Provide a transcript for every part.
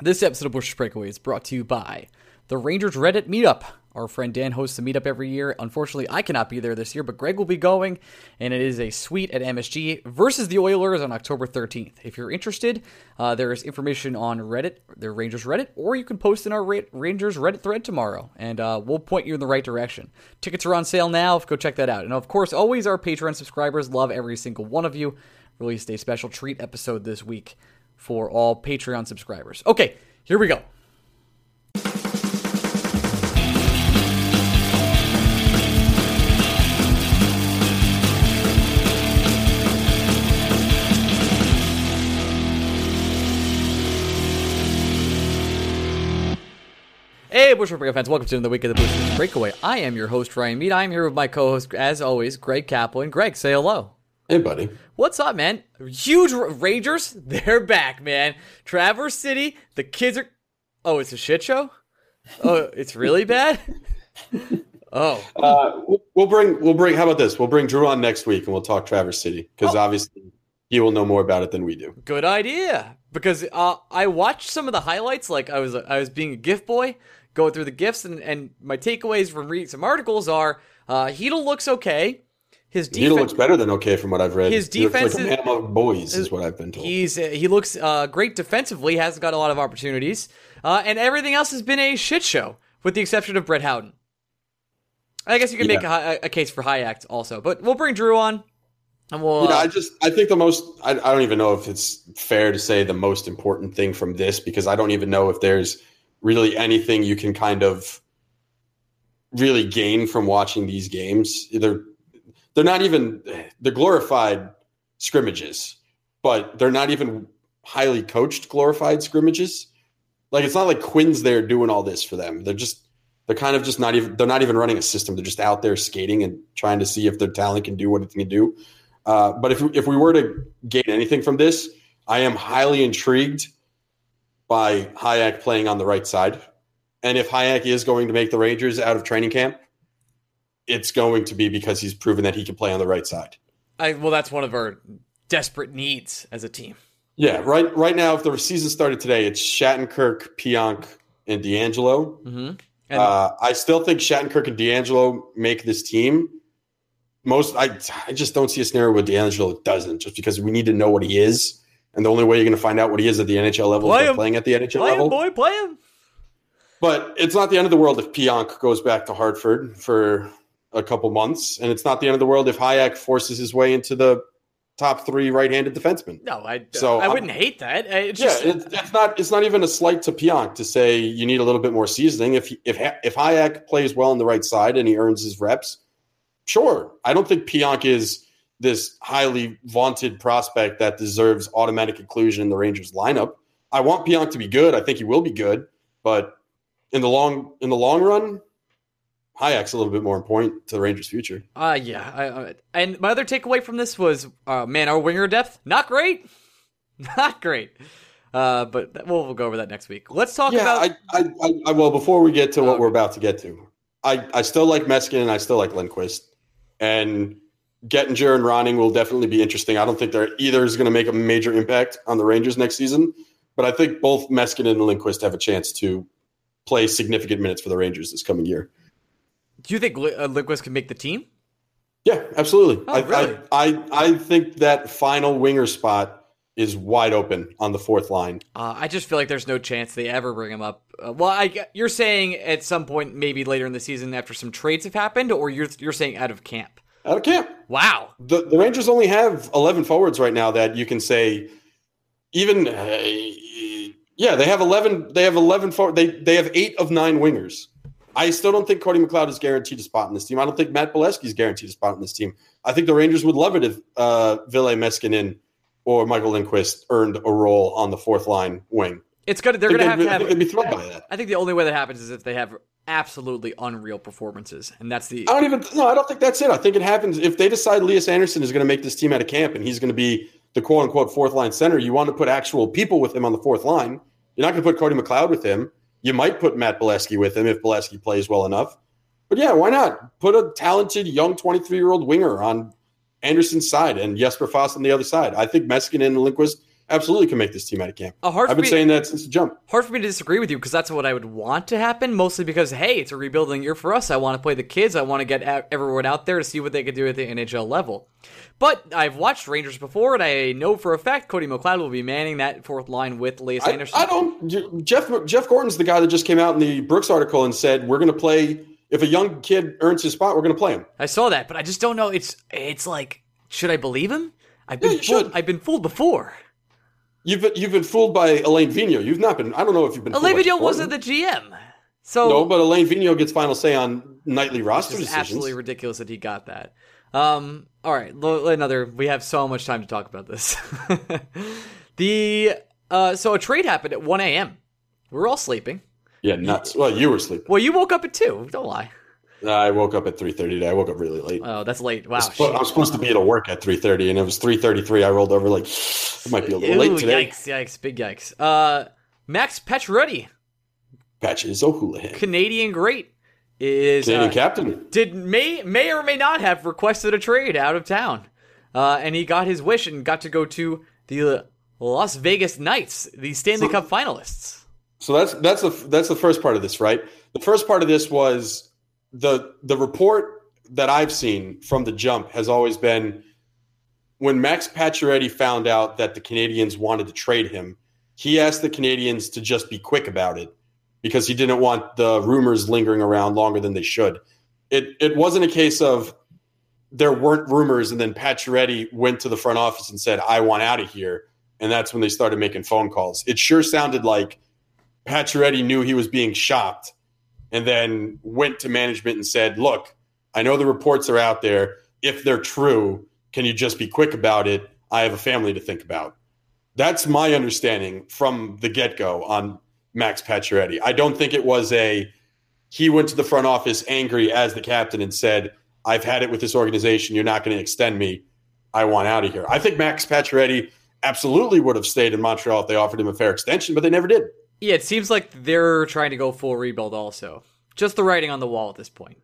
This episode of Blueshirts Breakaway is brought to you by the Rangers Reddit Meetup. Our friend Dan hosts a meetup every year. Unfortunately, I cannot be there this year, but Greg will be going, and it is a suite at MSG versus the Oilers on October 13th. If you're interested, uh, there is information on Reddit, the Rangers Reddit, or you can post in our Ra- Rangers Reddit thread tomorrow, and uh, we'll point you in the right direction. Tickets are on sale now. Go check that out. And of course, always our Patreon subscribers love every single one of you. Released a special treat episode this week for all Patreon subscribers. Okay, here we go. Hey, Blueshirts Breakaway fans, welcome to the week of the Blueshirts Breakaway. I am your host, Ryan Mead. I am here with my co-host, as always, Greg Kaplan. Greg, say hello. Hey, buddy. What's up, man? Huge Rangers, they're back, man. Traverse City, the kids are. Oh, it's a shit show. Oh, it's really bad. Oh, Uh, we'll- bring we'll bring. How about this? We'll bring Drew on next week, and we'll talk Traverse City because Oh. obviously he will know more about it than we do. good idea. Because uh, I watched some of the highlights, like I was I was being a gift boy, going through the gifts, and, and my takeaways from reading some articles are uh, Heedle looks okay. His He defense looks better than okay from what I've read. His He looks defense like a is- man among boys, is what I've been told. He's uh, he looks uh, great defensively. Hasn't got a lot of opportunities, uh, and everything else has been a shit show, with the exception of Brett Howden. I guess you can make a, a case for Hajek also, but we'll bring Drew on, and we'll. Yeah, uh, I just I think the most I, I don't even know if it's fair to say the most important thing from this because I don't even know if there's really anything you can kind of really gain from watching these games. They're they're not even they're glorified scrimmages, but they're not even highly coached glorified scrimmages. Like it's not like Quinn's there doing all this for them. They're just they're kind of just not even they're not even running a system. They're just out there skating and trying to see if their talent can do what it can do. Uh, but if if we were to gain anything from this, I am highly intrigued by Hajek playing on the right side. And if Hajek is going to make the Rangers out of training camp, it's going to be because he's proven that he can play on the right side. I, well, that's one of our desperate needs as a team. Yeah, right. Right now, if the season started today, it's Shattenkirk, Pionk, and DeAngelo. Mm-hmm. And Uh, I still think Shattenkirk and DeAngelo make this team. Most, I, I just don't see a scenario where DeAngelo doesn't, just because we need to know what he is, and the only way you're going to find out what he is at the NHL level Play is by him. playing at the NHL play level. him, boy, play him. But it's not the end of the world if Pionk goes back to Hartford for a couple months, and it's not the end of the world if Hajek forces his way into the top three right-handed defensemen. No, I, So, I I'm- wouldn't hate that. It's Yeah, just, it's, it's not. It's not even a slight to Pionk to say you need a little bit more seasoning. If if if Hajek plays well on the right side and he earns his reps, sure. I don't think Pionk is this highly vaunted prospect that deserves automatic inclusion in the Rangers lineup. I want Pionk to be good. I think he will be good, but in the long in the long run, Hajek's a little bit more important to the Rangers' future. Uh, yeah. I, uh, and my other takeaway from this was, uh, man, our winger depth, not great. Not great. Uh, but we'll, we'll go over that next week. Let's talk yeah, about. I, I, I, I, well, before we get to what Okay. we're about to get to, I, I still like Meskin and I still like Lindqvist. And Gettinger and Ronning will definitely be interesting. I don't think they're either is going to make a major impact on the Rangers next season, but I think both Meskin and Lindqvist have a chance to play significant minutes for the Rangers this coming year. Do you think uh, Lindqvist can make the team? Yeah, absolutely. Oh, I, really? I, I, I think that final winger spot is wide open on the fourth line. Uh, I just feel like there's no chance they ever bring him up. Uh, well, I, you're saying at some point, maybe later in the season, after some trades have happened, or you're you're saying out of camp. Out of camp. Wow. the, the Rangers only have 11 forwards right now that you can say even uh, yeah they have 11 they have 11 forward they they have 8 of 9 wingers. I still don't think Cody McLeod is guaranteed a spot in this team. I don't think Matt Beleskey is guaranteed a spot in this team. I think the Rangers would love it if uh, Ville Meskanen or Michael Lindqvist earned a role on the fourth line wing. It's gonna. They're I gonna have to I have. think they'd be thrilled by that. I think the only way that happens is if they have absolutely unreal performances, and that's the. I don't even no, I don't think that's it. I think it happens if they decide Elias Andersson is going to make this team out of camp and he's going to be the quote unquote fourth line center. You want to put actual people with him on the fourth line. You're not going to put Cody McLeod with him. You might put Matt Beleskey with him if Beleskey plays well enough. But yeah, why not put a talented young 23 year old winger on Andersson's side and Jesper Fast on the other side? I think Meskin and Lindqvist absolutely can make this team out of camp. Uh, hard I've been me- saying that since the jump. Hard for me to disagree with you because that's what I would want to happen. Mostly because hey, it's a rebuilding year for us. I want to play the kids. I want to get everyone out there to see what they can do at the NHL level. But I've watched Rangers before, and I know for a fact Cody McLeod will be manning that fourth line with Elias I, Andersson. I don't. Jeff Jeff Gorton's the guy that just came out in the Brooks article and said we're going to play. If a young kid earns his spot, we're going to play him. I saw that, but I just don't know. It's it's like, should I believe him? I've been Yeah, fooled. I've been fooled before. You've been, you've been fooled by Alain Vigneault. You've not been. I don't know if you've been. Alain Vigneault wasn't the GM, so No, but Alain Vigneault gets final say on nightly roster It's decisions. absolutely ridiculous that he got that. Um, all right, another. We have so much time to talk about this. the uh, so a trade happened at 1 a.m. We were all sleeping. Yeah, nuts. Well, you were sleeping. Well, you woke up at two. Don't lie. I woke up at three thirty today. I woke up really late. Oh, that's late. Wow. Spo- I was supposed to be at work at three thirty, and it was three thirty three. I rolled over like it might be a little Ew, late today. Yikes! Yikes! Big yikes. Uh, Max Pacioretty, Patches O'Houlihan, Canadian great, is Canadian uh, captain. did may may or may not have requested a trade out of town, uh, and he got his wish and got to go to the Las Vegas Knights, the Stanley So- Cup finalists. So that's that's the that's the first part of this, right? The first part of this was the the report that I've seen from the jump has always been when Max Pacioretty found out that the Canadiens wanted to trade him, he asked the Canadiens to just be quick about it because he didn't want the rumors lingering around longer than they should. It it wasn't a case of there weren't rumors and then Pacioretty went to the front office and said, "I want out of here," and that's when they started making phone calls. It sure sounded like Pacioretty knew he was being shopped and then went to management and said, Look, I know the reports are out there. If they're true, can you just be quick about it? I have a family to think about. That's my understanding from the get go on Max Pacioretty. I don't think it was a he went to the front office angry as the captain and said, I've had it with this organization. You're not going to extend me. I want out of here. I think Max Pacioretty absolutely would have stayed in Montreal if they offered him a fair extension, but they never did. Yeah, it seems like they're trying to go full rebuild also. Just the writing on the wall at this point.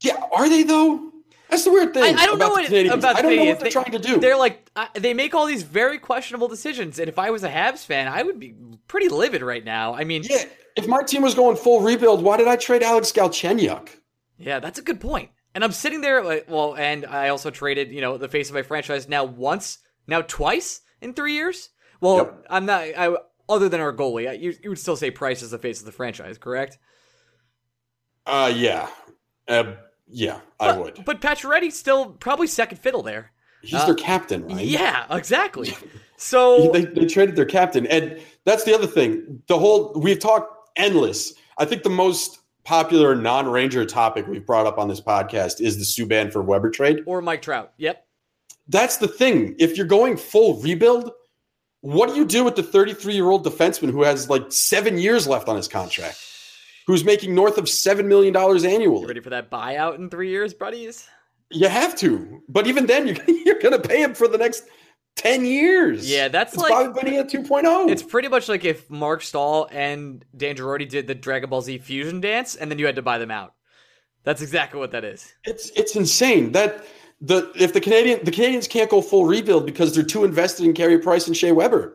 Yeah, are they though? That's the weird thing. I, I don't about know what, Canadiens. about the I don't know what they're They- trying to do. They're like uh, they make all these very questionable decisions, and if I was a Habs fan, I would be pretty livid right now. I mean, yeah, if my team was going full rebuild, why did I trade Alex Galchenyuk? Yeah, that's a good point. And I'm sitting there like, well, and I also traded, you know, the face of my franchise now once, now twice in three years. Well, Yep. I'm not. I other than our goalie, I- you, you would still say Price is the face of the franchise, correct? Uh, yeah, uh, yeah, I but, would. But Pacioretty's still probably second fiddle there. He's uh, their captain, right? Yeah, exactly. So they, they traded their captain, and that's the other thing. The whole we've talked endless. I think the most popular non-Ranger topic we've brought up on this podcast is the Subban for Weber trade. or Mike Trout. Yep. That's the thing. If you're going full rebuild, what do you do with the 33 year old defenseman who has like seven years left on his contract, who's making north of $7 million You annually? ready for that buyout in three years, buddies? You have to. But even then, you're, you're going to pay him for the next 10 years. Yeah, that's it's like- Bobby Bonilla 2.0. It's pretty much like if Marc Staal and Dan Girardi did the Dragon Ball Z fusion dance, and then you had to buy them out. That's exactly what that is. It's it's insane that the if the Canadian the Canadiens can't go full rebuild because they're too invested in Carey Price and Shea Weber.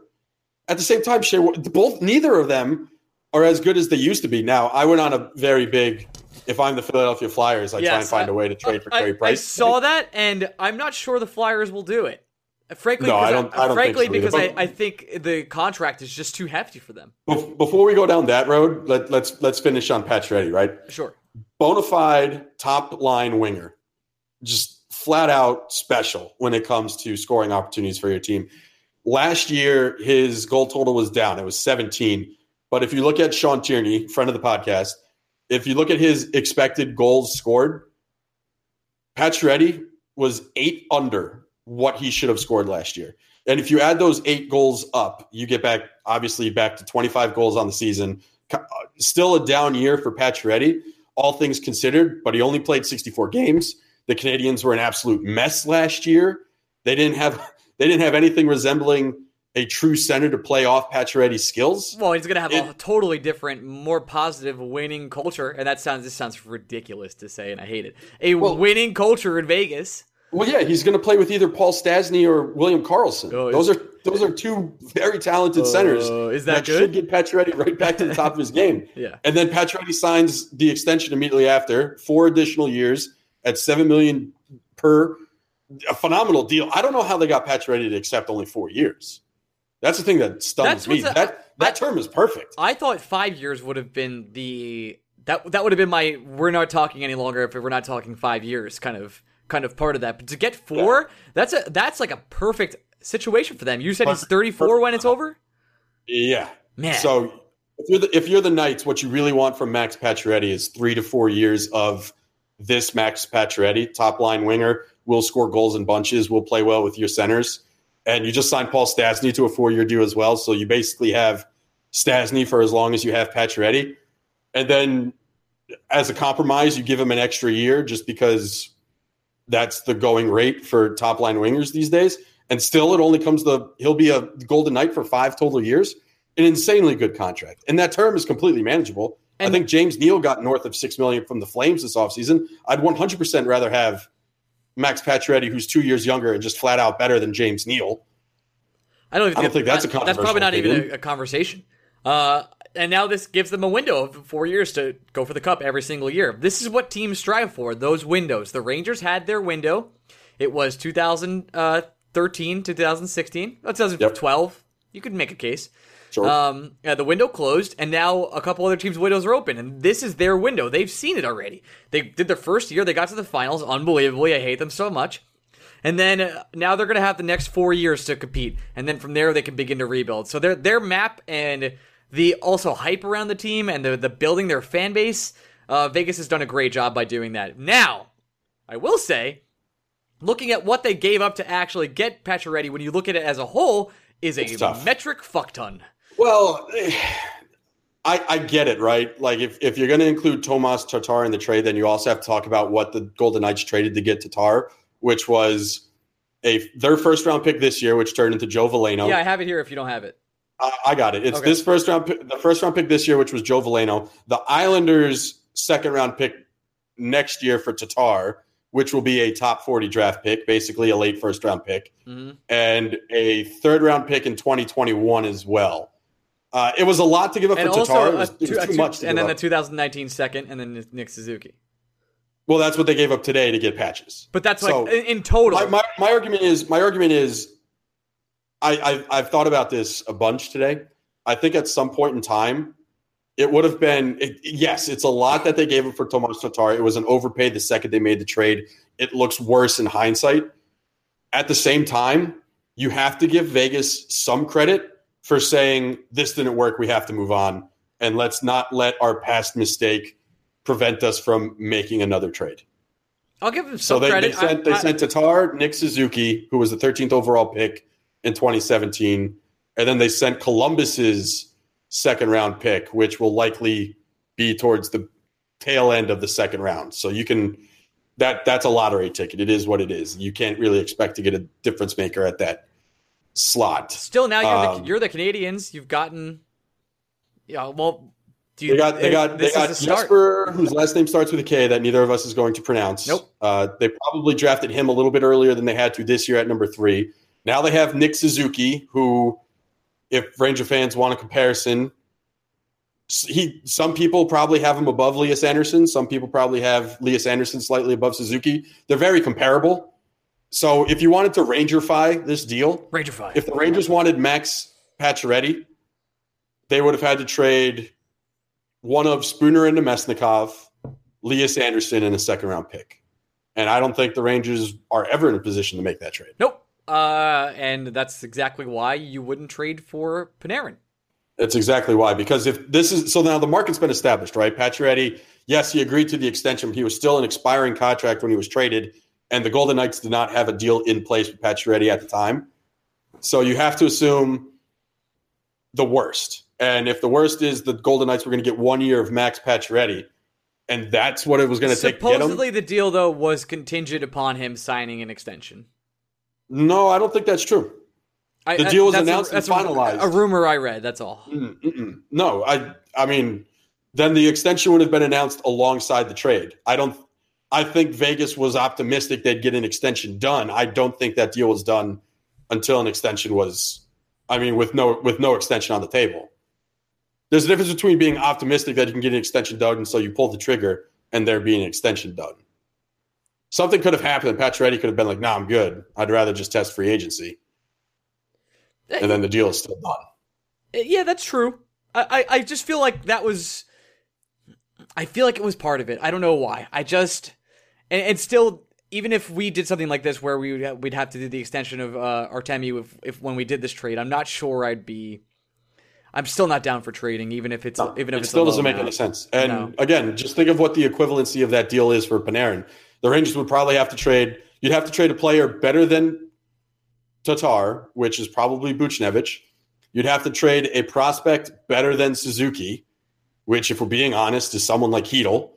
At the same time, Shea both neither of them are as good as they used to be. Now, I went on a very big. If I'm the Philadelphia Flyers, I try and find I- a way to trade for I, Carey I Price. saw that, and I'm not sure the Flyers will do it. Frankly, No, I because don't- I don't frankly think so because I, I think the contract is just too hefty for them. Before we go down that road, let, let's let's finish on Pacioretty, right? Sure. Bonafide top line winger, just flat out special when it comes to scoring opportunities for your team. Last year, his goal total was down; it was 17. But if you look at Sean Tierney, friend of the podcast, if you look at his expected goals scored, Pacioretty was eight under what he should have scored last year. And if you add those eight goals up, you get back obviously back to 25 goals on the season. Uh, Still a down year for Pacioretty, all things considered, but he only played 64 games. The Canadiens were an absolute mess last year. They didn't have they didn't have anything resembling a true center to play off Pacioretty's skills. Well, he's gonna have a totally different, more positive, winning culture, and that sounds this sounds ridiculous to say, and I hate it. A Well- winning culture in Vegas. Well, yeah, he's going to play with either Paul Stastny or William Karlsson. Oh, those are those are two very talented centers. Uh, is that should good? get Pacioretty right back to the top of his game. Yeah. And then Pacioretty signs the extension immediately after, four additional years at seven million per. A phenomenal deal. I don't know how they got Pacioretty to accept only four years. That's the thing that stuns me. a- that that I- term is perfect. I thought five years would have been the that that would have been my we're not talking any longer if we're not talking five years kind of kind of part of that. But to get four, that's a that's like a perfect situation for them. You said he's 34 when it's over? Yeah. Man. So if you're the if you're the Knights, what you really want from Max Pacioretty is three to four years of this Max Pacioretty, top line winger, will score goals in bunches, will play well with your centers, and you just signed Paul Stastny to a four year deal as well. So you basically have Stastny for as long as you have Pacioretty, and then as a compromise, you give him an extra year just because that's the going rate for top line wingers these days. And still, it only comes to he'll be a Golden Knight for five total years. An insanely good contract, and that term is completely manageable. I think James Neal got north of six million from the Flames this offseason. I'd 100 percent rather have Max Pacioretty, who's two years younger and just flat out better than James Neal. I don't, even I don't think that's a That's probably not even a, a conversation. Uh, and now this gives them a window of four years to go for the cup every single year. This is what teams strive for. Those windows. The Rangers had their window. It was 2013 2016. Oh, 2012. You could make a case. Sure. Um, yeah, the window closed, and now a couple other teams' windows are open, and this is their window. They've seen it already. They did their first year. They got to the finals. Unbelievably, I hate them so much. And then uh, now they're going to have the next four years to compete, and then from there they can begin to rebuild. So their their map and the also hype around the team and the the building their fan base, uh, Vegas has done a great job by doing that. Now, I will say, looking at what they gave up to actually get Pacioretty, when you look at it as a whole, is a tough. metric fuck ton. Well, I, I get it, right? Like if, if you're going to include Tomas Tatar in the trade, then you also have to talk about what the Golden Knights traded to get Tatar, which was a their first round pick this year, which turned into Joe Veleno. Yeah, I have it here. If you don't have it, I, I got it. It's Okay. this first round, pick, the first round pick this year, which was Joe Veleno. The Islanders' second round pick next year for Tatar, which will be a top 40 draft pick, basically a late first round pick, Mhm. and a third round pick in 2021 as well. Uh, it was a lot to give up and for Tatar. It was, it was too two- much to and then up. the 2019 second, and then Nick Suzuki. well, that's what they gave up today to get patches. But that's So, like in, total. my, my, my argument is my argument is I, I've, I've thought about this a bunch today. I think at some point in time, it would have been it, yes, it's a lot that they gave up for Tomas Tatar. It was an overpay the second they made the trade. It looks worse in hindsight. At the same time, you have to give Vegas some credit for saying this didn't work. We have to move on, and let's not let our past mistake prevent us from making another trade. I'll give So some they, credit. they sent I- they I- sent Tatar, Nick Suzuki, who was the 13th overall pick in 2017, and then they sent Columbus's second round pick, which will likely be towards the tail end of the second round. So you can that that's a lottery ticket. It is what it is. You can't really expect to get a difference maker at that slot. Still, now you're Um, the you're the Canadiens. You've gotten. Yeah, well, do you, They got they got they got. Jesper, whose last name starts with a K that neither of us is going to pronounce. Nope. Uh, they probably drafted him a little bit earlier than they had to this year at number three. Now they have Nick Suzuki, who, if Ranger fans want a comparison, he some people probably have him above Elias Andersson. Some people probably have Elias Andersson slightly above Suzuki. They're very comparable. So if you wanted to Rangerfy this deal, Ranger five. if the Rangers wanted Max Pacioretty, they would have had to trade one of Spooner and Namestnikov, Elias Andersson, and a second round pick. And I don't think the Rangers are ever in a position to make that trade. nope. Uh, and that's exactly why you wouldn't trade for Panarin. That's exactly why. Because if this is so now the market's been established, right? Pacioretty, yes, he agreed to the extension. But he was still an expiring contract when he was traded, and the Golden Knights did not have a deal in place with Pacioretty at the time. So you have to assume the worst. And if the worst is the Golden Knights were going to get one year of Max Pacioretty, and that's what it was going to take to get him. Supposedly, the deal though was contingent upon him signing an extension. No, I don't think that's true. I, The deal was that's a- announced and that's a- finalized. A, rumor I read. That's all. Mm, mm-mm. No, I I mean, then the extension would have been announced alongside the trade. I don't I think Vegas was optimistic they'd get an extension done. I don't think that deal was done until an extension was, I mean, with no with no extension on the table. There's a difference between being optimistic that you can get an extension done, and so you pull the trigger, and there being an extension done. Something could have happened, and Pacioretty could have been like, "No, nah, I'm good. I'd rather just test free agency." And then the deal is still done. Yeah, that's true. I, I just feel like that was. I feel like it was part of it. I don't know why. I just and, and still, even if we did something like this where we would have, we'd have to do the extension of uh, Artemi if, if when we did this trade, I'm not sure I'd be. I'm still not down for trading, even if it's no, even if it still doesn't make any sense. And no. again, just think of what the equivalency of that deal is for Panarin. The Rangers would probably have to trade. You'd have to trade a player better than Tatar, which is probably Buchnevich. You'd have to trade a prospect better than Suzuki, which, if we're being honest, is someone like Chytil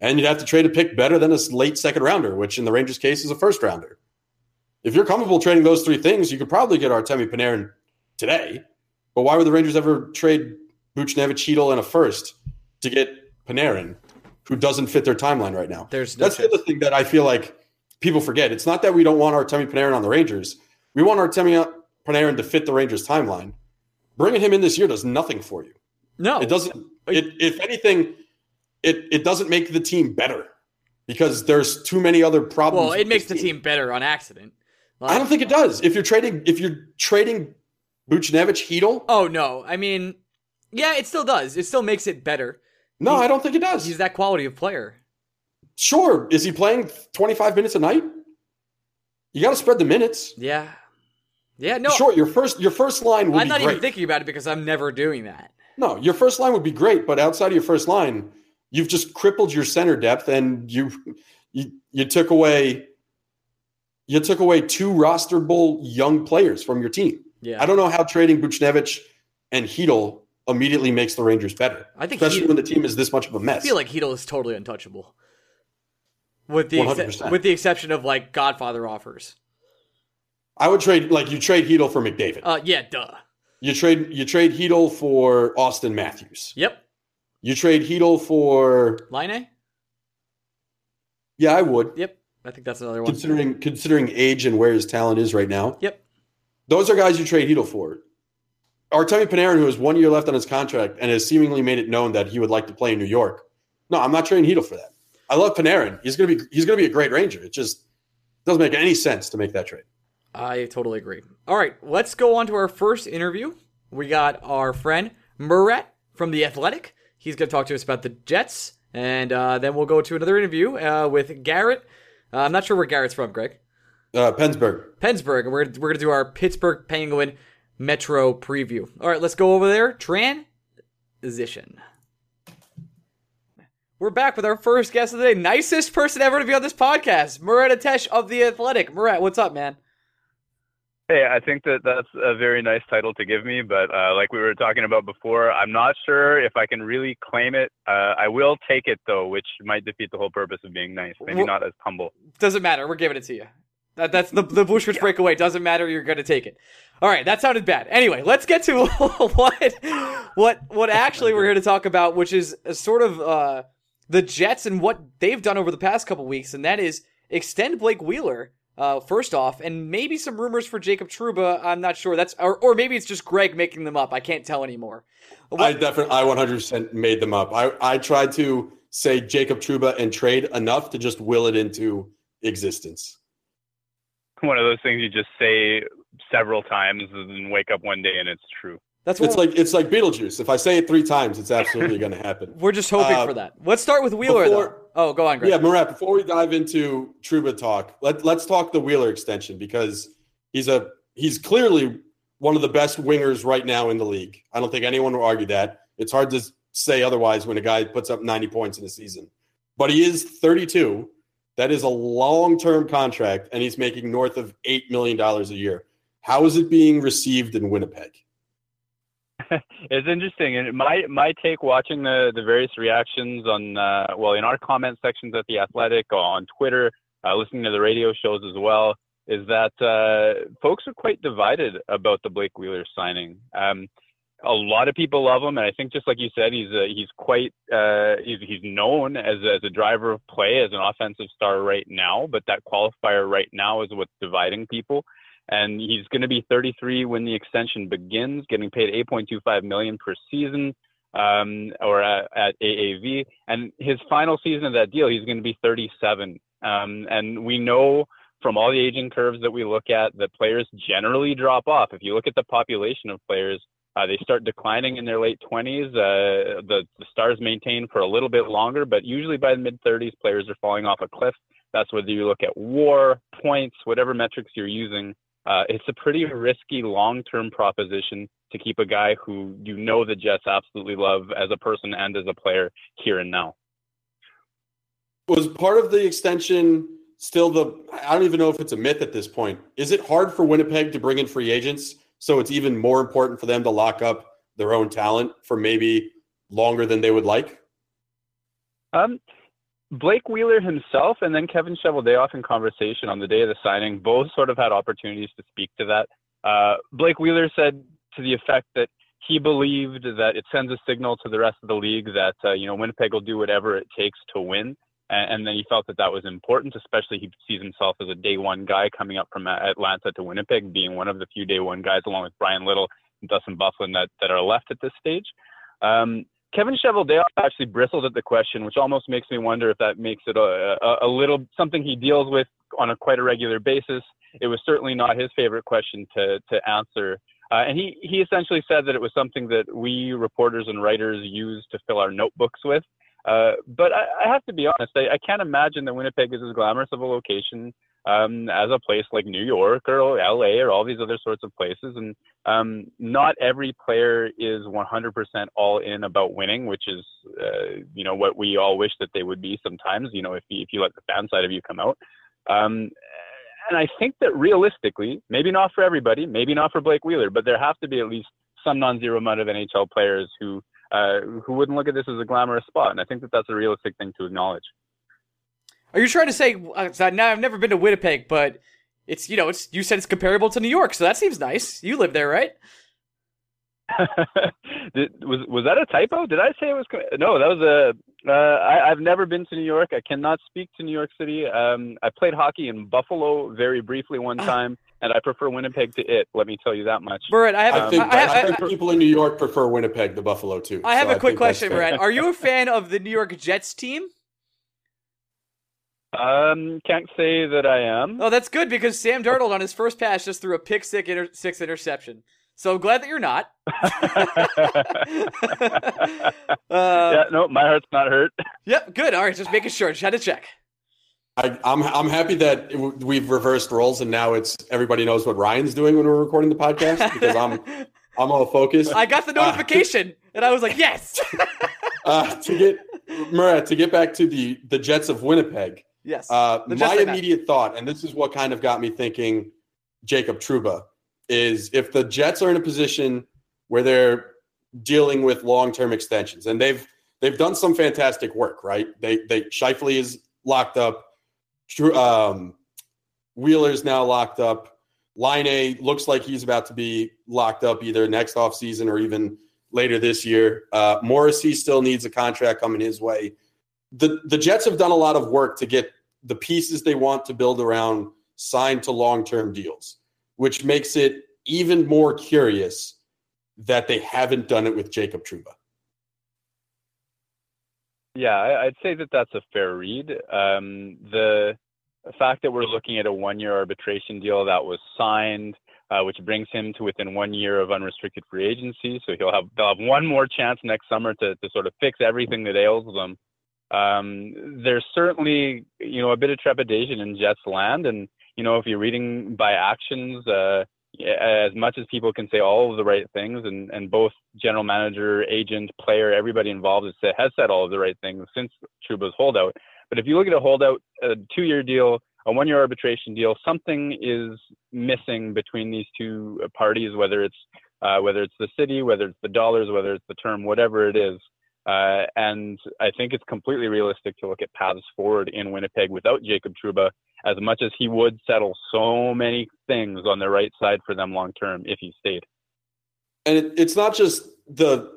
and you'd have to trade a pick better than a late second rounder, which in the Rangers' case is a first rounder. If you're comfortable trading those three things, you could probably get Artemi Panarin today. But why would the Rangers ever trade Buchnevich, Chytil, and a first to get Panarin, who doesn't fit their timeline right now? There's no That's chance. the other thing that I feel like people forget. It's not that we don't want Artemi Panarin on the Rangers. We want Artemi Panarin to fit the Rangers' timeline. Bringing him in this year does nothing for you. No, it doesn't. It, if anything, it it doesn't make the team better because there's too many other problems. Well, it makes the team. team better on accident. Like, I don't think it does. If you're trading, if you're trading Buchnevich, Chytil. Oh no, I mean, yeah, it still does. It still makes it better. No, he's, I don't think it does. He's that quality of player. Sure, is he playing 25 minutes a night? You got to spread the minutes. Yeah, yeah. No, sure. Your first your first line. Would I'm not great. even thinking about it because I'm never doing that. No, your first line would be great, but outside of your first line, you've just crippled your center depth and you you, you took away you took away two rosterable young players from your team. Yeah. I don't know how trading Buchnevich and Chytil immediately makes the Rangers better. I think especially when the team is this much of a mess. I feel like Chytil is totally untouchable. With the ex- with the exception of like Godfather offers. I would trade like you trade Chytil for McDavid. Uh yeah, duh. You trade you trade Chytil for Auston Matthews. Yep. You trade Chytil for Laine? Yeah, I would. Yep. I think that's another one. Considering considering age and where his talent is right now. Yep. Those are guys you trade Chytil for. Artemi Panarin, who has one year left on his contract and has seemingly made it known that he would like to play in New York. No, I'm not trading Chytil for that. I love Panarin. He's gonna be he's gonna be a great Ranger. It just doesn't make any sense to make that trade. I totally agree. All right, let's go on to our first interview. We got our friend Murat from the Athletic. He's going to talk to us about the Jets, and uh, then we'll go to another interview uh, with Garret. Uh, I'm not sure where Garret's from, Greg. Uh, Pensburgh. Pensburgh. We're, we're going to do our Pittsburgh Penguin Metro preview. All right, let's go over there. Transition. We're back with our first guest of the day. Nicest person ever to be on this podcast, Murat Ates of The Athletic. Murat, what's up, man? Hey, I think that that's a very nice title to give me, but uh, like we were talking about before, I'm not sure if I can really claim it. Uh, I will take it though, which might defeat the whole purpose of being nice. Maybe well, not as humble. Doesn't matter. We're giving it to you. That, that's the the Bushwich yeah. breakaway. Doesn't matter. You're going to take it. All right, that sounded bad. Anyway, let's get to what what what actually we're here to talk about, which is sort of uh, the Jets and what they've done over the past couple weeks, and that is extend Blake Wheeler uh, first off, and maybe some rumors for Jacob Trouba. I'm not sure. That's or, or maybe it's just Greg making them up. I can't tell anymore. What? I definitely, I 100% made them up. I, I tried to say Jacob Trouba and trade enough to just will it into existence. One of those things you just say several times and wake up one day and it's true. That's it's like it's like Beetlejuice. If I say it three times, it's absolutely going to happen. We're just hoping uh, for that. Let's start with Wheeler. Before, oh, go on, Greg. Yeah, Murat. Before we dive into Trouba talk, let let's talk the Wheeler extension because he's a he's clearly one of the best wingers right now in the league. I don't think anyone will argue that. It's hard to say otherwise when a guy puts up 90 points in a season. But he is 32. That is a long-term contract, and he's making north of eight million dollars a year. How is it being received in Winnipeg? it's interesting, and my my take watching the the various reactions on uh, well in our comment sections at the Athletic on Twitter, uh, listening to the radio shows as well, is that uh, folks are quite divided about the Blake Wheeler signing. Um, a lot of people love him, and I think just like you said, he's uh, he's quite uh, he's, he's known as as a driver of play, as an offensive star right now. But that qualifier right now is what's dividing people. And he's going to be 33 when the extension begins, getting paid 8.25 million per season, um, or at, at AAV. And his final season of that deal, he's going to be 37. Um, and we know from all the aging curves that we look at that players generally drop off. If you look at the population of players uh, they start declining in their late 20s. Uh, the, the stars maintain for a little bit longer, but usually by the mid 30s, players are falling off a cliff. That's whether you look at WAR, points, whatever metrics you're using. Uh, it's a pretty risky long-term proposition to keep a guy who you know the Jets absolutely love as a person and as a player here and now. Was part of the extension still the? I don't even know if it's a myth at this point. Is it hard for Winnipeg to bring in free agents? So it's even more important for them to lock up their own talent for maybe longer than they would like? Um, Blake Wheeler himself and then Kevin Cheveldayoff in conversation on the day of the signing both sort of had opportunities to speak to that. Uh, Blake Wheeler said to the effect that he believed that it sends a signal to the rest of the league that uh, you know Winnipeg will do whatever it takes to win and, and then he felt that that was important, especially he sees himself as a day one guy coming up from Atlanta to Winnipeg, being one of the few day one guys, along with Bryan Little and Dustin Byfuglien, that, that are left at this stage. Um, Kevin Cheveldayoff actually bristled at the question, which almost makes me wonder if that makes it a, a, a little something he deals with on a quite a regular basis. It was certainly not his favorite question to to answer. Uh, and he, he essentially said that it was something that we reporters and writers use to fill our notebooks with. Uh, but I, I, have to be honest, I, I, can't imagine that Winnipeg is as glamorous of a location um, as a place like New York or LA or all these other sorts of places. And um, not every player is 100% all in about winning, which is, uh, you know, what we all wish that they would be sometimes, you know, if you, if you let the fan side of you come out. Um, and I think that realistically, maybe not for everybody, maybe not for Blake Wheeler, but there have to be at least some non-zero amount of NHL players who uh, who wouldn't look at this as a glamorous spot. And I think that that's a realistic thing to acknowledge. Are you trying to say? Uh, now I've never been to Winnipeg, but it's you know it's you said it's comparable to New York, so that seems nice. You live there, right? Did, was was that a typo? Did I say it was? No, that was a. Uh, I, I've never been to New York. I cannot speak to New York City. Um, I played hockey in Buffalo very briefly one ah. time, and I prefer Winnipeg to it. Let me tell you that much. Brett, I have. I think, I, I, I think people in New York prefer Winnipeg to Buffalo too. I have so a quick question, Brett. Are you a fan of the New York Jets team? Um, can't say that I am. Oh, that's good because Sam Darnold on his first pass just threw a pick six, inter- six interception. So glad that you're not. uh, yeah, no, my heart's not hurt. Yep, good. All right, just making sure. Just had to check. I, am I'm, I'm happy that we've reversed roles and now it's everybody knows what Ryan's doing when we're recording the podcast because I'm I'm all focused. I got the notification uh, and I was like, yes. uh, to get Murat to get back to the the Jets of Winnipeg. Yes. Uh, my immediate thought, and this is what kind of got me thinking, Jacob Trouba is if the Jets are in a position where they're dealing with long-term extensions, and they've they've done some fantastic work, right? They they Scheifele is locked up, um, Wheeler's now locked up. Laine looks like he's about to be locked up either next offseason or even later this year. Uh, Morrissey still needs a contract coming his way. The the Jets have done a lot of work to get the pieces they want to build around signed to long-term deals which makes it even more curious that they haven't done it with Jacob Trouba. Yeah, I'd say that that's a fair read. Um, the fact that we're looking at a one-year arbitration deal that was signed, uh, which brings him to within one year of unrestricted free agency, so he'll have they'll have one more chance next summer to to sort of fix everything that ails them. Um, there's certainly you know a bit of trepidation in Jets land, and you know, if you're reading by actions, uh, as much as people can say all of the right things, and, and both general manager, agent, player, everybody involved has said, has said all of the right things since Trouba's holdout. But if you look at a holdout, a two-year deal, a one-year arbitration deal, something is missing between these two parties, whether it's uh, whether it's the city, whether it's the dollars, whether it's the term, whatever it is. Uh, and I think it's completely realistic to look at paths forward in Winnipeg without Jacob Trouba, as much as he would settle so many things on the right side for them long term if he stayed. And it, it's not just the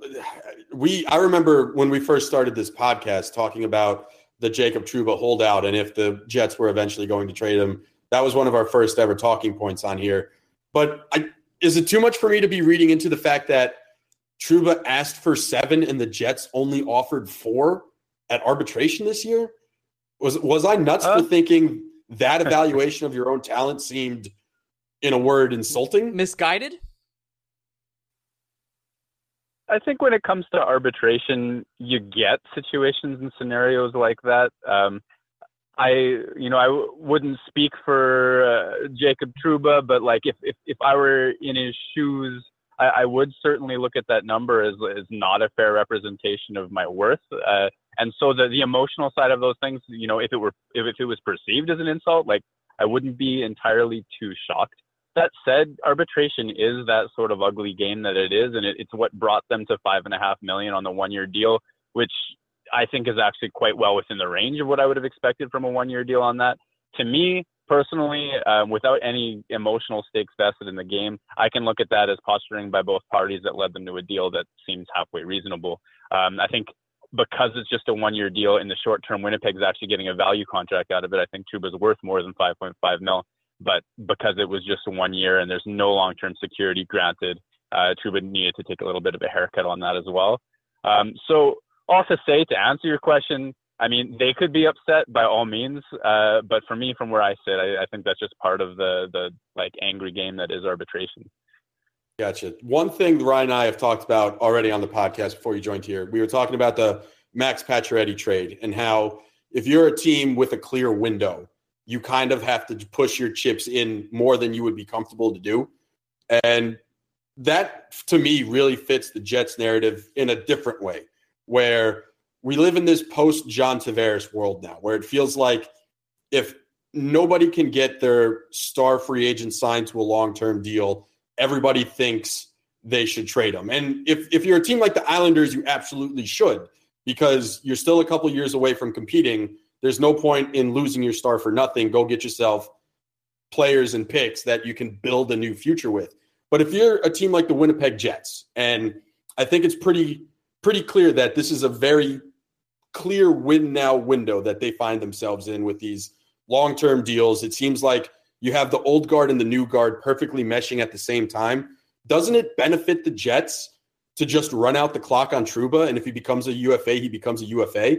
we. I remember when we first started this podcast talking about the Jacob Trouba holdout and if the Jets were eventually going to trade him. That was one of our first ever talking points on here. But I, is it too much for me to be reading into the fact that Trouba asked for seven and the Jets only offered four at arbitration this year? Was was I nuts uh, for thinking that evaluation of your own talent seemed, in a word, insulting? Misguided? I think when it comes to arbitration, you get situations and scenarios like that. Um, I, you know, I w- wouldn't speak for uh, Jacob Trouba, but like if, if, if I were in his shoes, I, I would certainly look at that number as, as not a fair representation of my worth. Uh, and so the, the emotional side of those things, you know, if it were, if, if it was perceived as an insult, like I wouldn't be entirely too shocked. That said, arbitration is that sort of ugly game that it is, and it, it's what brought them to five and a half million on the one-year deal, which I think is actually quite well within the range of what I would have expected from a one-year deal on that. To me, personally, um, without any emotional stakes vested in the game, I can look at that as posturing by both parties that led them to a deal that seems halfway reasonable. Um, I think because it's just a one-year deal in the short term, Winnipeg's actually getting a value contract out of it. I think Trouba's worth more than 5.5 mil, but because it was just one year and there's no long-term security granted, uh, Trouba needed to take a little bit of a haircut on that as well. Um, so all to say, to answer your question, I mean, they could be upset by all means, uh, but for me, from where I sit, I, I, think that's just part of the the like angry game that is arbitration. Gotcha. One thing Ryan and I have talked about already on the podcast before you joined here, we were talking about the Max Pacioretty trade and how if you're a team with a clear window, you kind of have to push your chips in more than you would be comfortable to do, and that to me really fits the Jets narrative in a different way, where we live in this post John Tavares world now, where it feels like if nobody can get their star free agent signed to a long term deal, everybody thinks they should trade them. And if if you're a team like the Islanders, you absolutely should because you're still a couple years away from competing. There's no point in losing your star for nothing. Go get yourself players and picks that you can build a new future with. But if you're a team like the Winnipeg Jets, and I think it's pretty pretty clear that this is a very clear win now window that they find themselves in with these long term deals. It seems like you have the old guard and the new guard perfectly meshing at the same time. Doesn't it benefit the Jets to just run out the clock on Trouba? And if he becomes a UFA, he becomes a UFA.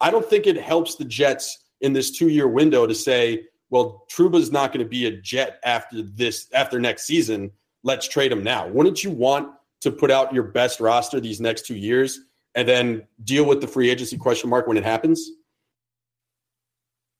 I don't think it helps the Jets in this two year window to say, well, Trouba's not going to be a Jet after this, after next season. Let's trade him now. Wouldn't you want to put out your best roster these next two years and then deal with the free agency question mark when it happens?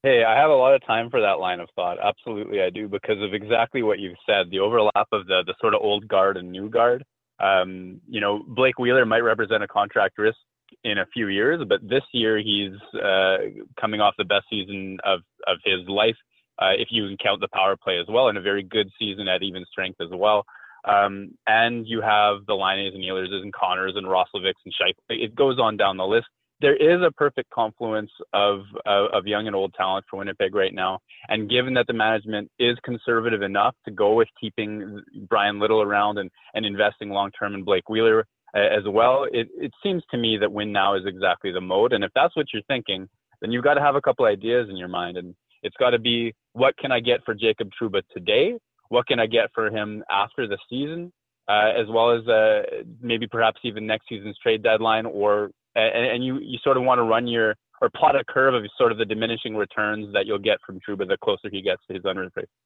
Hey, I have a lot of time for that line of thought. Absolutely, I do because of exactly what you've said. The overlap of the the sort of old guard and new guard. Um, you know, Blake Wheeler might represent a contract risk in a few years, but this year he's uh, coming off the best season of of his life, uh, if you can count the power play as well, and a very good season at even strength as well. Um, and you have the Laines and Ehlers and Connors and Roslovics and Scheifele. It goes on down the list. There is a perfect confluence of, of, of young and old talent for Winnipeg right now. And given that the management is conservative enough to go with keeping Bryan Little around and, and investing long term in Blake Wheeler uh, as well, it, it seems to me that win now is exactly the mode. And if that's what you're thinking, then you've got to have a couple ideas in your mind. And it's got to be what can I get for Jacob Trouba today what can I get for him after the season, uh, as well as uh, maybe perhaps even next season's trade deadline, or and, and, you you sort of want to run your or plot a curve of sort of the diminishing returns that you'll get from Trouba the closer he gets to his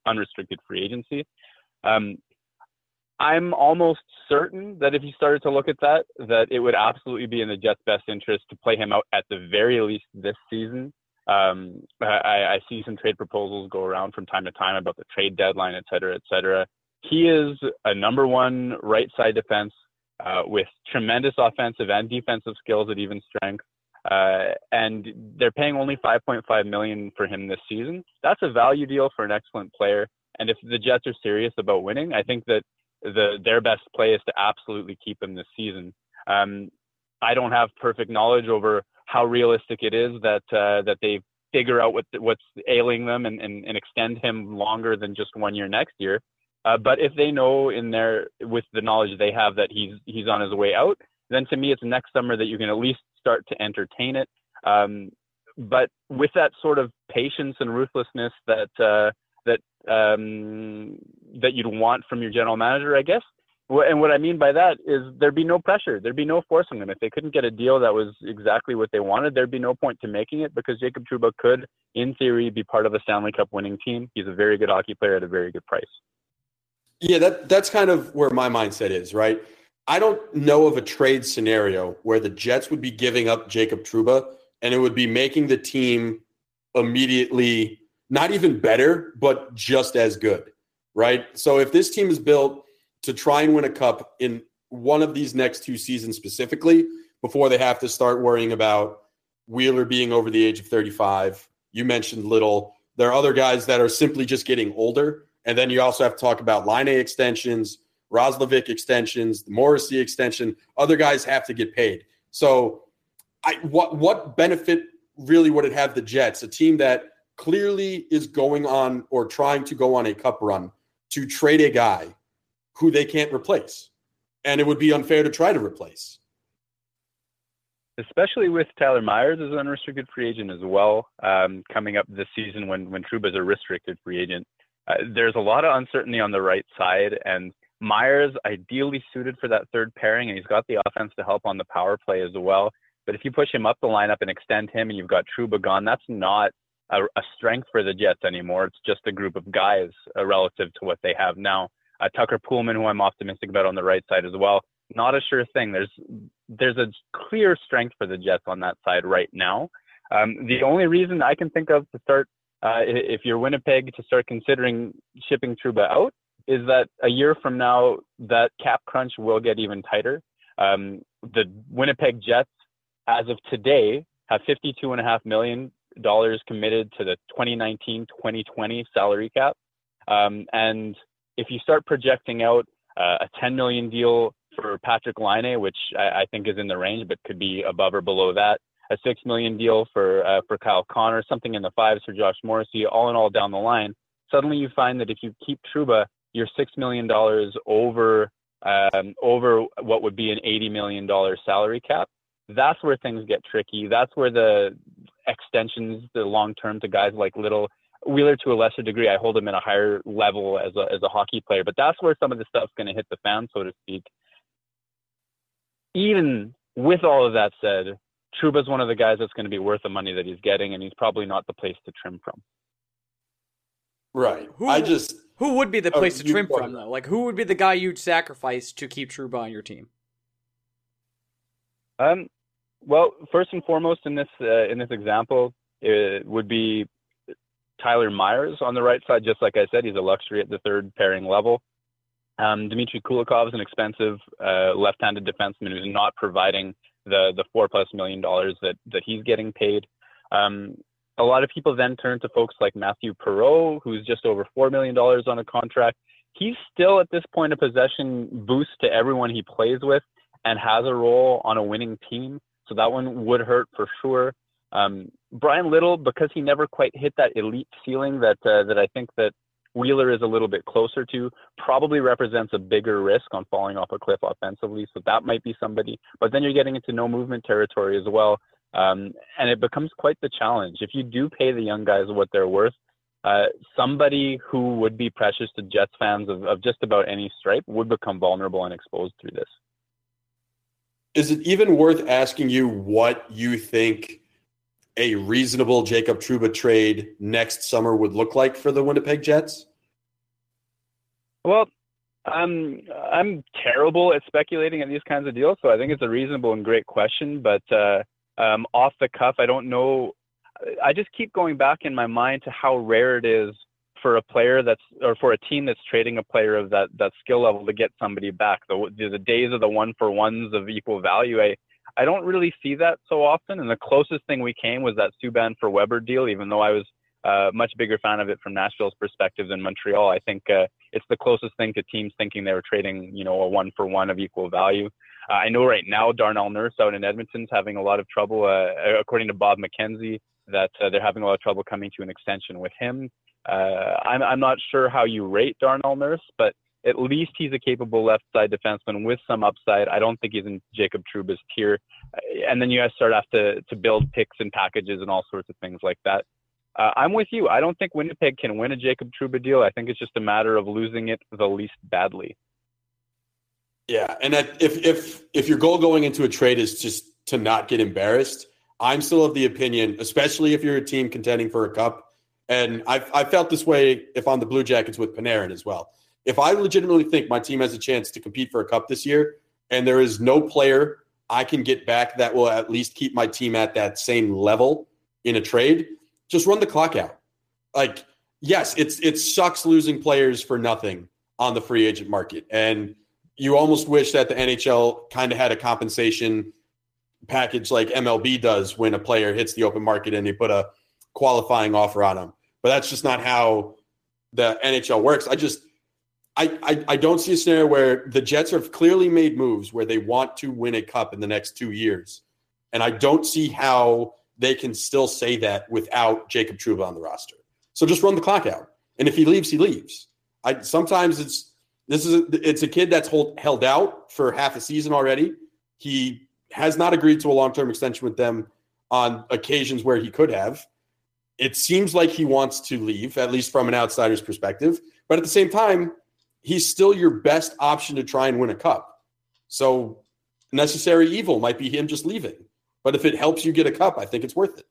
unrestricted free agency. Um, I'm almost certain that if you started to look at that, that it would absolutely be in the Jets' best interest to play him out at the very least this season um, I, I, see some trade proposals go around from time to time about the trade deadline, et cetera, et cetera. He is a number one right side defense uh, with tremendous offensive and defensive skills at even strength. Uh, and they're paying only 5.5 million for him this season. That's a value deal for an excellent player. And if the Jets are serious about winning, I think that the their best play is to absolutely keep him this season. Um, I don't have perfect knowledge over how realistic it is that uh, that they figure out what what's ailing them and, and, and extend him longer than just one year next year. Uh, but if they know in their with the knowledge they have that he's he's on his way out, then to me it's next summer that you can at least start to entertain it. Um, but with that sort of patience and ruthlessness that uh, that um, that you'd want from your general manager, I guess. And what I mean by that is there'd be no pressure. There'd be no forcing them. If they couldn't get a deal that was exactly what they wanted, there'd be no point to making it because Jacob Trouba could, in theory, be part of a Stanley Cup winning team. He's a very good hockey player at a very good price. Yeah, that that's kind of where my mindset is, right? I don't know of a trade scenario where the Jets would be giving up Jacob Trouba and it would be making the team immediately not even better, but just as good, right? So if this team is built to try and win a cup in one of these next two seasons specifically, before they have to start worrying about Wheeler being over the age of 35, you mentioned Little. There are other guys that are simply just getting older and then you also have to talk about Laine extensions, Roslovic extensions, the Morrissey extension. Other guys have to get paid. So, I, what what benefit really would it have the Jets, a team that clearly is going on or trying to go on a cup run, to trade a guy who they can't replace, and it would be unfair to try to replace. Especially with Tyler Myers as an unrestricted free agent as well, um, coming up this season when when Trouba is a restricted free agent. Uh, there's a lot of uncertainty on the right side, and Myers ideally suited for that third pairing, and he's got the offense to help on the power play as well. But if you push him up the lineup and extend him, and you've got Trouba gone, that's not a, a strength for the Jets anymore. It's just a group of guys uh, relative to what they have now. Uh, Tucker Poolman, who I'm optimistic about on the right side as well, not a sure thing. There's there's a clear strength for the Jets on that side right now. Um, the only reason I can think of to start uh, if you're Winnipeg to start considering shipping Trouba out, is that a year from now that cap crunch will get even tighter. Um, the Winnipeg Jets, as of today, have 52.5 million dollars committed to the 2019-2020 salary cap, um, and if you start projecting out uh, a 10 million deal for Patrik Laine, which I, I think is in the range, but could be above or below that, a six million deal for uh, for Kyle Connor, something in the fives for Josh Morrissey, all in all down the line. Suddenly, you find that if you keep Trouba, you're six million dollars over um, over what would be an eighty million dollar salary cap. That's where things get tricky. That's where the extensions, the long term to guys like Little Wheeler to a lesser degree. I hold him at a higher level as a as a hockey player, but that's where some of the stuff's going to hit the fan, so to speak. Even with all of that said, Trouba's one of the guys that's going to be worth the money that he's getting, and he's probably not the place to trim from. Right. Who, I just who would be the oh, place oh, to trim from though? Like who would be the guy you'd sacrifice to keep Trouba on your team? Um. Well, first and foremost in this uh, in this example, it would be Tyler Myers on the right side. Just like I said, he's a luxury at the third pairing level. Um, Dmitry Kulikov is an expensive uh, left-handed defenseman who's not providing the the four plus million dollars that that he's getting paid. Um, a lot of people then turn to folks like Matthew Perreault, who's just over four million dollars on a contract. He's still at this point a possession boost to everyone he plays with, and has a role on a winning team. So that one would hurt for sure. Um, Bryan Little, because he never quite hit that elite ceiling that uh, that I think that Wheeler is a little bit closer to, probably represents a bigger risk on falling off a cliff offensively. So that might be somebody. But then you're getting into no movement territory as well. Um, and it becomes quite the challenge. If you do pay the young guys what they're worth, uh, somebody who would be precious to Jets fans of, of just about any stripe would become vulnerable and exposed through this. Is it even worth asking you what you think a reasonable Jacob Trouba trade next summer would look like for the Winnipeg Jets? Well, I'm I'm terrible at speculating at these kinds of deals, so I think it's a reasonable and great question. But uh, um, off the cuff, I don't know. I just keep going back in my mind to how rare it is for a player that's or for a team that's trading a player of that that skill level to get somebody back. The the days of the one for ones of equal value. I I don't really see that so often. And the closest thing we came was that Subban for Weber deal, even though I was uh, much bigger fan of it from Nashville's perspective than Montreal. I think uh, it's the closest thing to teams thinking they were trading, you know, a one for one of equal value. Uh, I know right now Darnell Nurse out in Edmonton's having a lot of trouble, uh, according to Bob McKenzie, that uh, they're having a lot of trouble coming to an extension with him. Uh, I'm, I'm not sure how you rate Darnell Nurse, but at least he's a capable left side defenseman with some upside. I don't think he's in Jacob Trouba's tier. Uh, and then you guys start have to, to build picks and packages and all sorts of things like that. Uh, I'm with you. I don't think Winnipeg can win a Jacob Trouba deal. I think it's just a matter of losing it the least badly. Yeah, and that, if if if your goal going into a trade is just to not get embarrassed, I'm still of the opinion, especially if you're a team contending for a cup, and I've I felt this way if on the Blue Jackets with Panarin as well. If I legitimately think my team has a chance to compete for a cup this year, and there is no player I can get back that will at least keep my team at that same level in a trade, just run the clock out. Like, yes, it's it sucks losing players for nothing on the free agent market, and you almost wish that the NHL kind of had a compensation package like MLB does when a player hits the open market and they put a qualifying offer on them. But that's just not how the NHL works. I just I, I, don't see a scenario where the Jets have clearly made moves where they want to win a cup in the next two years. And I don't see how they can still say that without Jacob Trouba on the roster. So just run the clock out. And if he leaves, he leaves. I sometimes it's this is a, it's a kid that's hold, held out for half a season already. He has not agreed to a long term extension with them on occasions where he could have. It seems like he wants to leave, at least from an outsider's perspective. But at the same time, he's still your best option to try and win a cup. So necessary evil might be him just leaving. But if it helps you get a cup, I think it's worth it.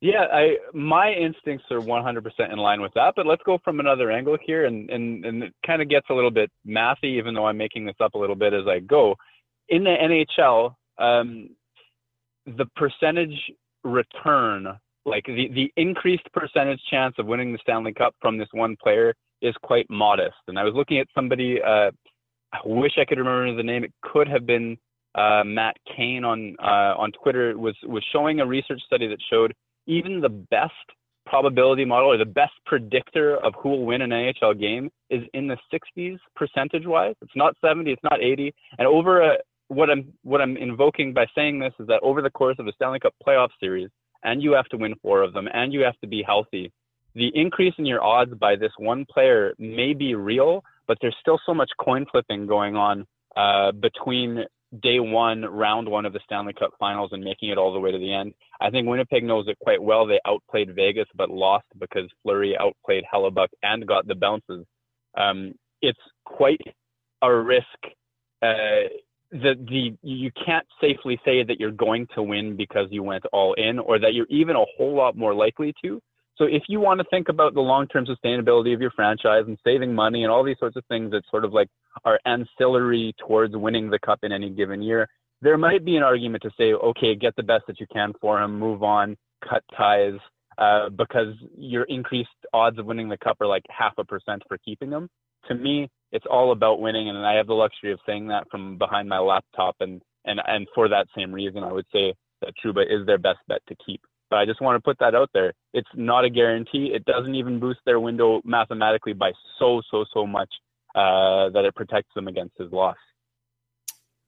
Yeah, I my instincts are 100% in line with that, but let's go from another angle here, and and and it kind of gets a little bit mathy, even though I'm making this up a little bit as I go. In the NHL, um, the percentage return, like the the increased percentage chance of winning the Stanley Cup from this one player, is quite modest. And I was looking at somebody. Uh, I wish I could remember the name. It could have been uh, Matt Kane on uh, on Twitter was was showing a research study that showed even the best probability model or the best predictor of who will win an NHL game is in the 60s percentage wise. It's not 70, it's not 80. And over a, what I'm what I'm invoking by saying this is that over the course of a Stanley Cup playoff series, and you have to win four of them, and you have to be healthy. The increase in your odds by this one player may be real, but there's still so much coin flipping going on uh, between day one, round one of the Stanley Cup Finals and making it all the way to the end. I think Winnipeg knows it quite well. They outplayed Vegas, but lost because Fleury outplayed Hellebuyck and got the bounces. Um, it's quite a risk. Uh, the the you can't safely say that you're going to win because you went all in, or that you're even a whole lot more likely to. So if you want to think about the long-term sustainability of your franchise and saving money and all these sorts of things that sort of like are ancillary towards winning the cup in any given year, there might be an argument to say, okay, get the best that you can for him, move on, cut ties, uh, because your increased odds of winning the cup are like half a percent for keeping him. To me, it's all about winning, and I have the luxury of saying that from behind my laptop, and and and for that same reason, I would say that Trouba is their best bet to keep. But I just want to put that out there. It's not a guarantee. It doesn't even boost their window mathematically by so, so, so much uh, that it protects them against his loss.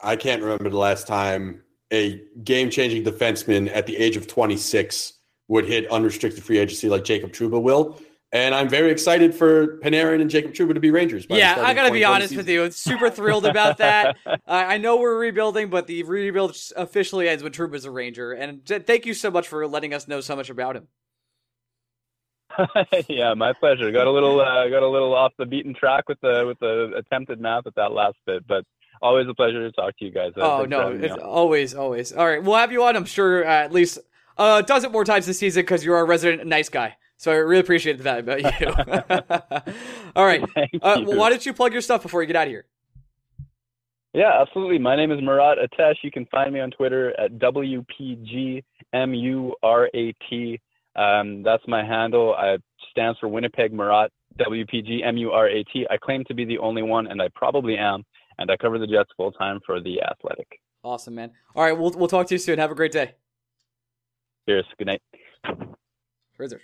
I can't remember the last time a game changing defenseman at the age of 26 would hit unrestricted free agency like Jacob Trouba will. And I'm very excited for Panarin and Jacob Trouba to be Rangers. Yeah, I got to be honest with you. Super thrilled about that. uh, I know we're rebuilding, but the rebuild officially ends when Trouba's a Ranger. And thank you so much for letting us know so much about him. yeah, my pleasure. Got a little uh, got a little off the beaten track with the with the attempted math at that last bit, but always a pleasure to talk to you guys. Uh, oh no, it's always always. All right, we'll have you on. I'm sure uh, at least uh, a dozen more times this season because you're our resident nice guy. So I really appreciate that about you. All right. Uh, well, why don't you plug your stuff before you get out of here? Yeah, absolutely. My name is Murat Ates. You can find me on Twitter at WPGMURAT. Um, that's my handle. It stands for Winnipeg Murat, WPGMURAT. I claim to be the only one, and I probably am. And I cover the Jets full time for The Athletic. Awesome, man. All right, we'll, we'll talk to you soon. Have a great day. Cheers. Good night. Further.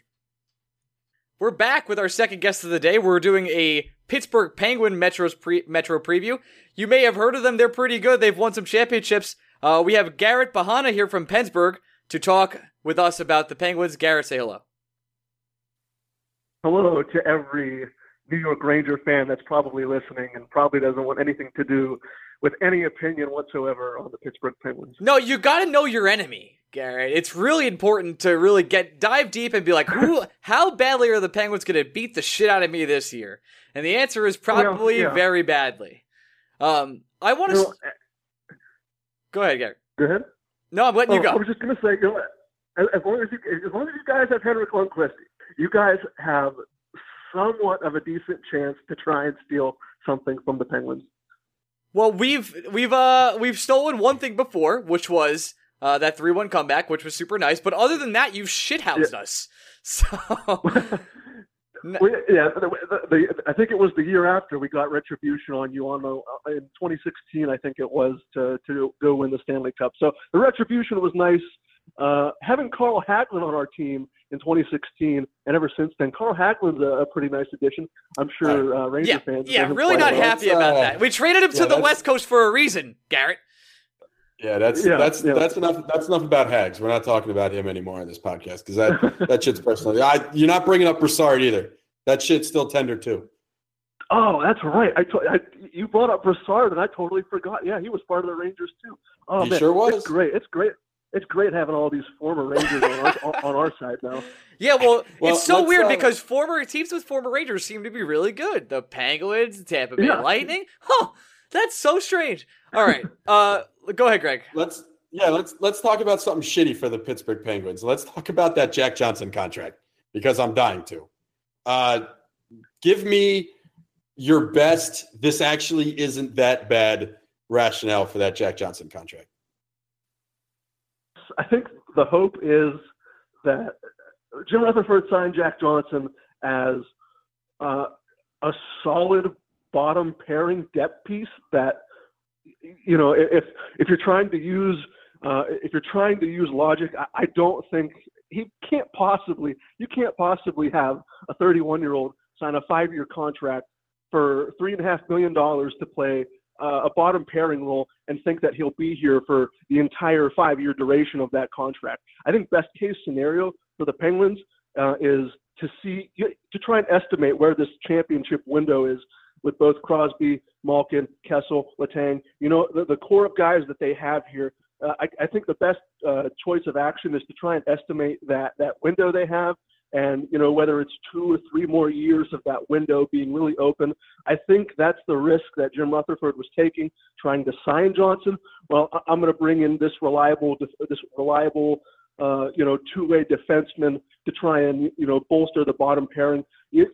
We're back with our second guest of the day. We're doing a Pittsburgh Penguin Metro's pre- Metro preview. You may have heard of them. They're pretty good. They've won some championships. Uh, we have Garret Behanna here from Pensburgh to talk with us about the Penguins. Garrett, say hello. hello to every New York Ranger fan that's probably listening and probably doesn't want anything to do with any opinion whatsoever on the Pittsburgh Penguins. No, you got to know your enemy, Garret. It's really important to really get dive deep and be like, who, how badly are the Penguins going to beat the shit out of me this year? And the answer is probably well, yeah. very badly. Um, I want to. You know, s- go ahead, Garret. Go ahead. No, I'm letting oh, you go. I was just going to say, you know, as, as long as you, as long as you guys have Henrik Lundqvist, you guys have somewhat of a decent chance to try and steal something from the Penguins. Well, we've we've uh we've stolen one thing before, which was uh, that three one comeback, which was super nice. But other than that, you've shithoused yeah. us. So. we, yeah, the, the, the, I think it was the year after we got retribution on you on the uh, in 2016. I think it was to to go win the Stanley Cup. So the retribution was nice. Uh, having Carl Hagelin on our team in 2016, and ever since then, Carl Hagelin's a, a pretty nice addition. I'm sure uh, Ranger yeah, fans. Yeah, really not well. happy about uh, that. We traded him yeah, to the West Coast for a reason, Garret. Yeah, that's yeah, that's yeah. that's enough. That's enough about Hags. We're not talking about him anymore on this podcast because that that shit's personal. I, you're not bringing up Brassard either. That shit's still tender too. Oh, that's right. I, to, I you brought up Brassard and I totally forgot. Yeah, he was part of the Rangers too. Oh he man, sure was. It's great. It's great it's great having all these former Rangers on, our, on our side now. Yeah, well, well it's so weird uh, because former teams with former Rangers seem to be really good. The Penguins, the Tampa Bay yeah. Lightning. Huh, that's so strange. All right, uh, go ahead, Greg. Let's yeah, let's let's talk about something shitty for the Pittsburgh Penguins. Let's talk about that Jack Johnson contract because I'm dying to. Uh, give me your best. This actually isn't that bad rationale for that Jack Johnson contract. I think the hope is that Jim Rutherford signed Jack Johnson as uh, a solid bottom pairing depth piece that you know if if you're trying to use uh, if you're trying to use logic, I, I don't think he can't possibly you can't possibly have a 31 year old sign a five year contract for three and a half million dollars to play uh, a bottom pairing role and think that he'll be here for the entire five year duration of that contract. I think best case scenario for the Penguins uh, is to see to try and estimate where this championship window is with both Crosby, Malkin, Kessel, Letang. You know the, the core of guys that they have here. Uh, I, I, think the best uh, choice of action is to try and estimate that that window they have and you know whether it's two or three more years of that window being really open i think that's the risk that jim rutherford was taking trying to sign johnson. Well i'm going to bring in this reliable this reliable uh, you know two-way defenseman to try and you know bolster the bottom pairing.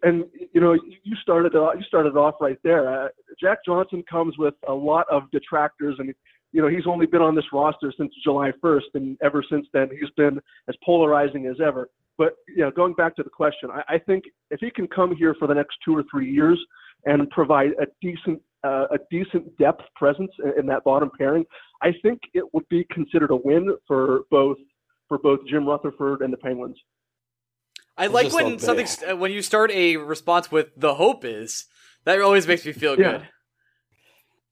And you know you started you started off right there. Uh, jack johnson comes with a lot of detractors and you know, he's only been on this roster since July 1st, and ever since then, he's been as polarizing as ever. But you know, going back to the question, I, I think if he can come here for the next two or three years and provide a decent uh, a decent depth presence in, in that bottom pairing, I think it would be considered a win for both for both Jim Rutherford and the Penguins. I like when something uh, when you start a response with the hope is that always makes me feel yeah. good.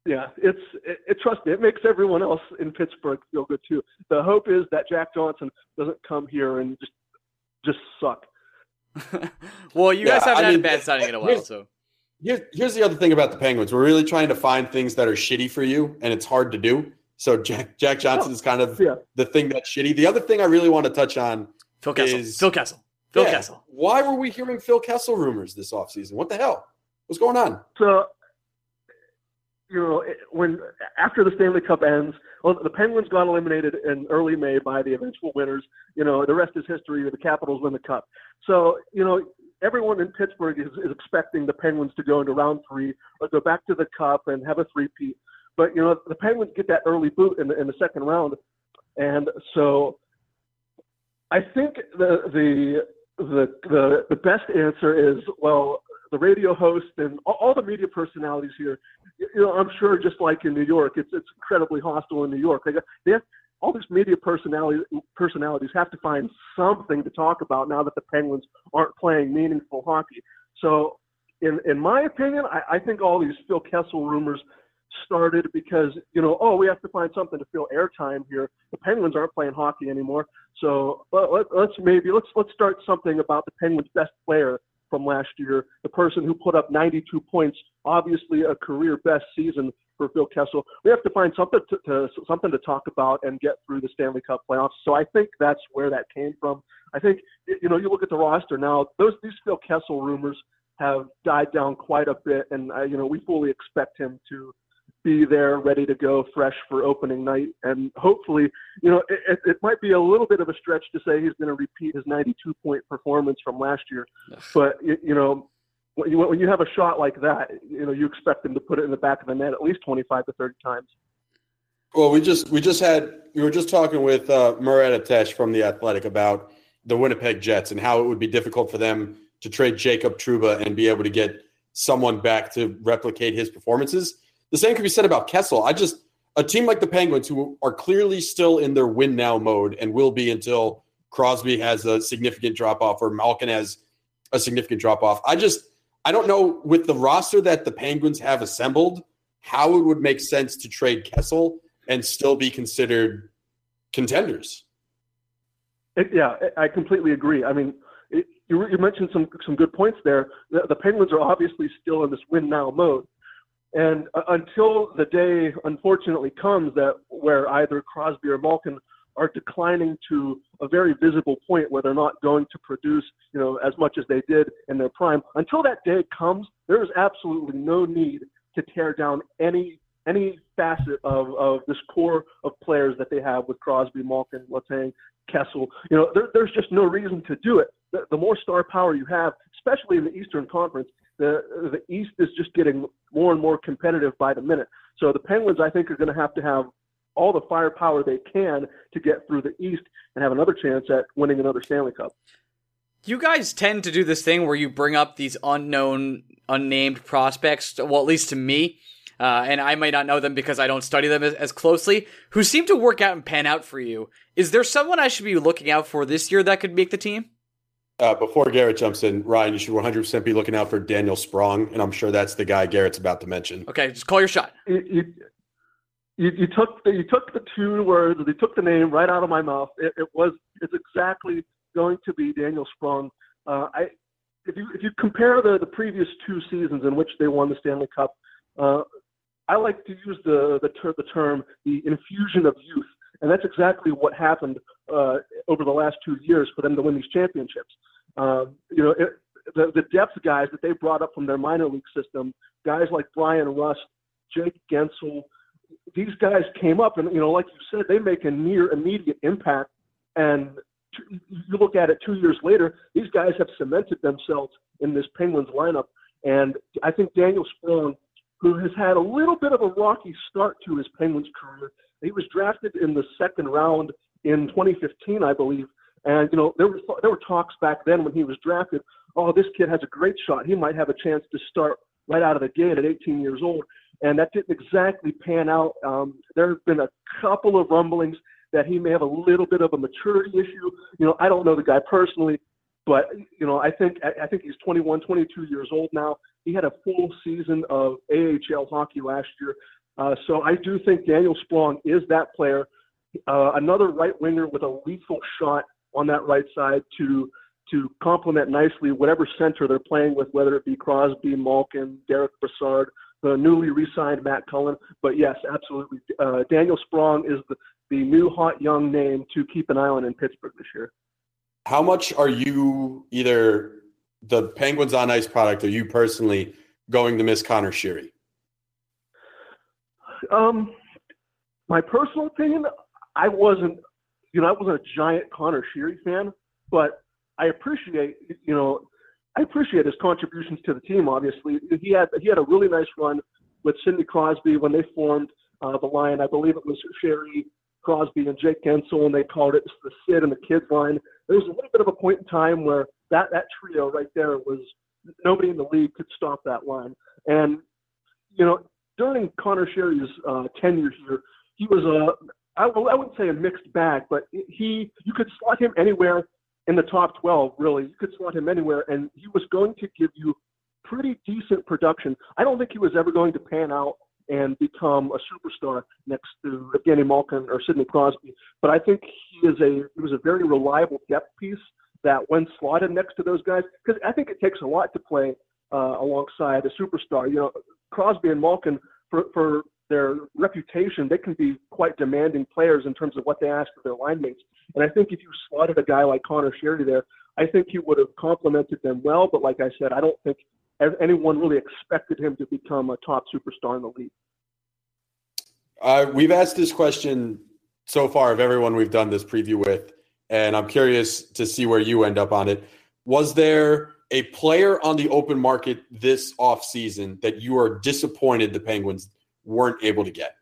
Yeah, it's it, it, trust me, it makes everyone else in Pittsburgh feel good too. The hope is that Jack Johnson doesn't come here and just just suck. well, you guys haven't I had mean, a bad signing in a while, so. Here's, here's the other thing about the Penguins. We're really trying to find things that are shitty for you, and it's hard to do. So Jack Jack Johnson oh, is kind of yeah. the thing that's shitty. The other thing I really want to touch on Phil Kessel. is Phil Kessel. Phil yeah, Kessel. Why were we hearing Phil Kessel rumors this offseason? What the hell? What's going on? So you know, when after the Stanley Cup ends, well, the Penguins got eliminated in early May by the eventual winners. You know, the rest is history. The Capitals win the Cup. So, you know, everyone in Pittsburgh is, is expecting the Penguins to go into round three or go back to the Cup and have a three-peat. But you know, the Penguins get that early boot in the, in the second round, and so I think the the the the, the best answer is well the radio host and all, all the media personalities here, you know, I'm sure just like in New York, it's it's incredibly hostile in New York. They got they have all these media personalities personalities have to find something to talk about now that the Penguins aren't playing meaningful hockey. So, in in my opinion, I, I think all these Phil Kessel rumors started because you know, oh, we have to find something to fill airtime here. The Penguins aren't playing hockey anymore, so let, let's maybe let's let's start something about the Penguins' best player from last year, the person who put up 92 points, obviously a career best season for Phil Kessel. We have to find something to, to something to talk about and get through the Stanley Cup playoffs. So I think that's where that came from. I think you know you look at the roster now; those these Phil Kessel rumors have died down quite a bit, and uh, you know we fully expect him to be there, ready to go, fresh for opening night, and hopefully, you know, it, it might be a little bit of a stretch to say he's going to repeat his 92 point performance from last year, but you, you know. When you, when you have a shot like that, you know you expect him to put it in the back of the net at least 25 to 30 times. Well, we just we just had we were just talking with uh, Murat Ates from the Athletic about the Winnipeg Jets and how it would be difficult for them to trade Jacob Trouba and be able to get someone back to replicate his performances. The same could be said about Kessel. I just a team like the Penguins who are clearly still in their win now mode and will be until Crosby has a significant drop off or Malkin has a significant drop off. I just I don't know with the roster that the Penguins have assembled how it would make sense to trade Kessel and still be considered contenders. It, yeah, I completely agree. I mean, it, you, you, mentioned some some good points there. The, the, Penguins are obviously still in this win now mode, and uh, until the day, unfortunately, comes that where either Crosby or Malkin are declining to a very visible point where they're not going to produce, you know, as much as they did in their prime. Until that day comes, there is absolutely no need to tear down any any facet of, of this core of players that they have with Crosby, Malkin, Letang, Kessel. You know, there, there's just no reason to do it. The, the, more star power you have, especially in the Eastern Conference, the the East is just getting more and more competitive by the minute. So the Penguins, I think, are going to have to have all the firepower they can to get through the East and have another chance at winning another Stanley Cup. You guys tend to do this thing where you bring up these unknown, unnamed prospects. Well, at least to me, uh, and I might not know them because I don't study them as, as, closely, who seem to work out and pan out for you. Is there someone I should be looking out for this year that could make the team? Uh, before Garret jumps in, Ryan, you should 100% be looking out for Daniel Sprong, and I'm sure that's the guy Garret's about to mention. Okay, just call your shot. You, you, you took the, you took the two words, you took the name right out of my mouth. It, it was it's exactly going to be Daniel Sprong. Uh, I if you if you compare the the previous two seasons in which they won the Stanley Cup, uh, I like to use the the, ter- the term the infusion of youth, and that's exactly what happened uh, over the last two years for them to win these championships. Um, you know, it, the the depth guys that they brought up from their minor league system, guys like Bryan Rust, Jake Guentzel, these guys came up, and you know, like you said, they make a near immediate impact. And you look at it two years later, these guys have cemented themselves in this Penguins lineup. And I think Daniel Sprong who has had a little bit of a rocky start to his Penguins career. He was drafted in the second round in 2015, I believe. And you know there were there were talks back then when he was drafted. Oh, this kid has a great shot. He might have a chance to start right out of the gate at 18 years old. And that didn't exactly pan out. Um, there have been a couple of rumblings that he may have a little bit of a maturity issue. You know, I don't know the guy personally, but you know, I think I think he's 21, 22 years old now. He had a full season of AHL hockey last year, uh, so I do think Daniel Sprong is that player. Uh, another right winger with a lethal shot on that right side to to complement nicely whatever center they're playing with, whether it be Crosby, Malkin, Derek Brassard, the newly re-signed Matt Cullen. But yes, absolutely, uh, Daniel Sprong is the, the new hot young name to keep an eye on in Pittsburgh this year. How much are you either the Penguins on ice product or you personally going to miss Conor Sheary? Um, my personal opinion, I wasn't, you know, I wasn't a giant Conor Sheary fan, but I appreciate, you know, I appreciate his contributions to the team. Obviously, he had he had a really nice run with Sidney Crosby when they formed uh, the line. I believe it was Sheary, Crosby, and Jake Guentzel, and they called it the Sid and the Kids line there was a little bit of a point in time where that that trio right there was nobody in the league could stop that line. And you know, during Conor Sheary's uh, tenure here, he was a I, I wouldn't say a mixed bag, but he you could slot him anywhere in the top 12. Really, you could slot him anywhere, and he was going to give you pretty decent production. I don't think he was ever going to pan out and become a superstar next to Evgeny Malkin or Sidney Crosby. But I think he is a he was a very reliable depth piece that when slotted next to those guys, because I think it takes a lot to play uh, alongside a superstar. You know, Crosby and Malkin for for their reputation, they can be quite demanding players in terms of what they ask of their line mates. And I think if you slotted a guy like Conor Sheary there, I think he would have complemented them well. But like I said, I don't think anyone really expected him to become a top superstar in the league. Uh, we've asked this question so far of everyone we've done this preview with, and I'm curious to see where you end up on it. Was there a player on the open market this offseason that you are disappointed the Penguins weren't able to get?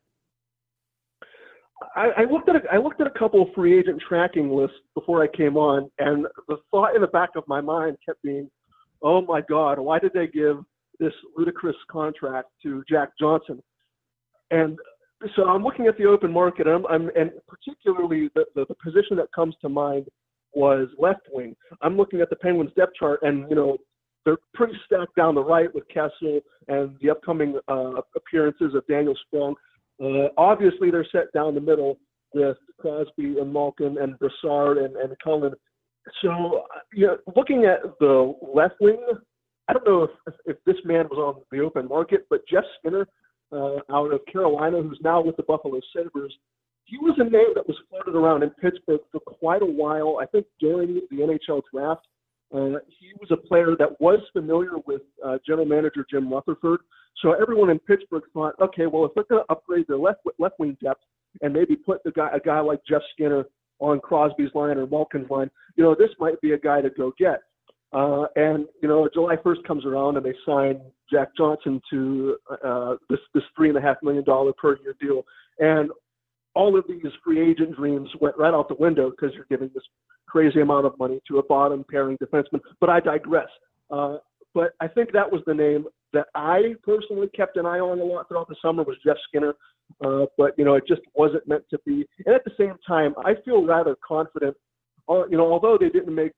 I, I looked at a, I looked at a couple of free agent tracking lists before I came on, and the thought in the back of my mind kept being, "Oh my God, why did they give this ludicrous contract to Jack Johnson?" And so I'm looking at the open market, and, I'm, I'm and particularly the, the, the position that comes to mind was left wing. I'm looking at the Penguins depth chart, and you know they're pretty stacked down the right with Kessel and the upcoming uh, appearances of Daniel Sprong. Uh, obviously, they're set down the middle with Crosby and Malkin and Brassard and, and Cullen. So, you know, looking at the left wing, I don't know if, if this man was on the open market, but Jeff Skinner uh, out of Carolina, who's now with the Buffalo Sabres, he was a name that was floated around in Pittsburgh for quite a while. I think during the NHL draft, uh, he was a player that was familiar with uh, general manager Jim Rutherford. So everyone in Pittsburgh thought, okay, well, if they're going to upgrade their left left wing depth and maybe put the guy a guy like Jeff Skinner on Crosby's line or Malkin's line, you know, this might be a guy to go get. Uh, and you know, July 1st comes around and they sign Jack Johnson to uh, this this three and a half million dollar per year deal, and all of these free agent dreams went right out the window because you're giving this crazy amount of money to a bottom pairing defenseman. But I digress. Uh, but I think that was the name that I personally kept an eye on a lot throughout the summer was Jeff Skinner. Uh, but you know, it just wasn't meant to be. And at the same time, I feel rather confident. Uh, you know, although they didn't make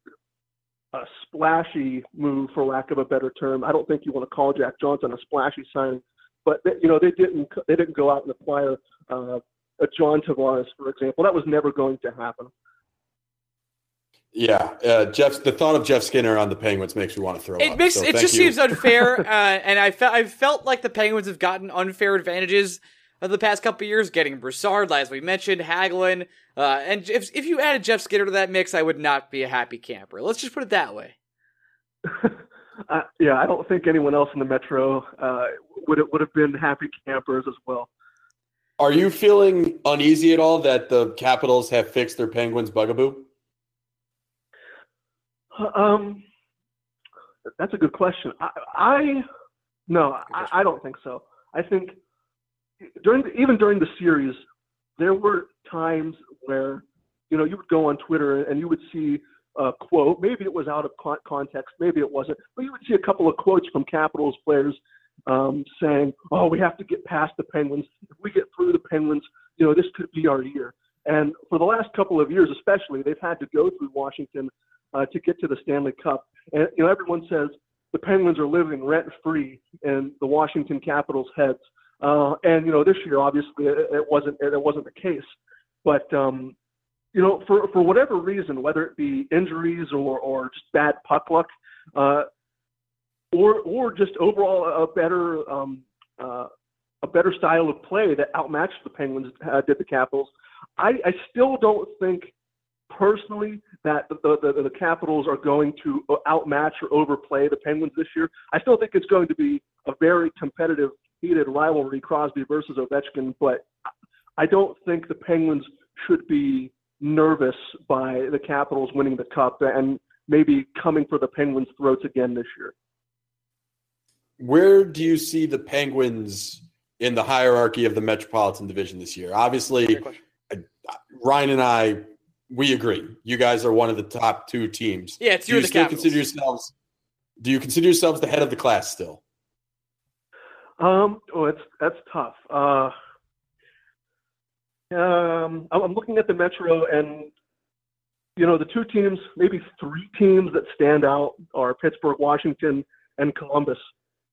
a splashy move, for lack of a better term, I don't think you want to call Jack Johnson a splashy signing. But they, you know, they didn't they didn't go out and acquire uh, a John Tavares, for example. That was never going to happen. Yeah, uh, Jeff. The thought of Jeff Skinner on the Penguins makes me want to throw it up. Makes, so it just you. seems unfair, uh, and I felt I felt like the Penguins have gotten unfair advantages of the past couple years, getting Brassard, as we mentioned, Hagelin, uh, and if if you added Jeff Skinner to that mix, I would not be a happy camper. Let's just put it that way. uh, yeah, I don't think anyone else in the Metro uh, would would have been happy campers as well. Are you feeling uneasy at all that the Capitals have fixed their Penguins bugaboo? Um, that's a good question. I, I no, I, I, don't think so. I think during the, even during the series, there were times where you know you would go on Twitter and you would see a quote. Maybe it was out of context, maybe it wasn't, but you would see a couple of quotes from Capitals players um, saying, "Oh, we have to get past the Penguins. If we get through the Penguins, you know, this could be our year." And for the last couple of years, especially, they've had to go through Washington uh, to get to the Stanley Cup. And you know, everyone says the Penguins are living rent free in the Washington Capitals' heads. Uh, and you know, this year, obviously, it, it wasn't it wasn't the case. But um, you know, for for whatever reason, whether it be injuries or or just bad puck luck, uh, or or just overall a better um, uh, a better style of play that outmatched the Penguins uh, did the Capitals. I, I still don't think personally that the, the, the, Capitals are going to outmatch or overplay the Penguins this year. I still think it's going to be a very competitive, heated rivalry, Crosby versus Ovechkin, but I don't think the Penguins should be nervous by the Capitals winning the Cup and maybe coming for the Penguins' throats again this year. Where do you see the Penguins in the hierarchy of the Metropolitan Division this year? Obviously, Ryan and I, we agree. You guys are one of the top two teams. Yeah, it's do you the still Capitals. consider yourselves? Do you consider yourselves the head of the class still? Um, oh, it's that's tough. Uh, um, I'm looking at the Metro, and you know the two teams, maybe three teams that stand out are Pittsburgh, Washington, and Columbus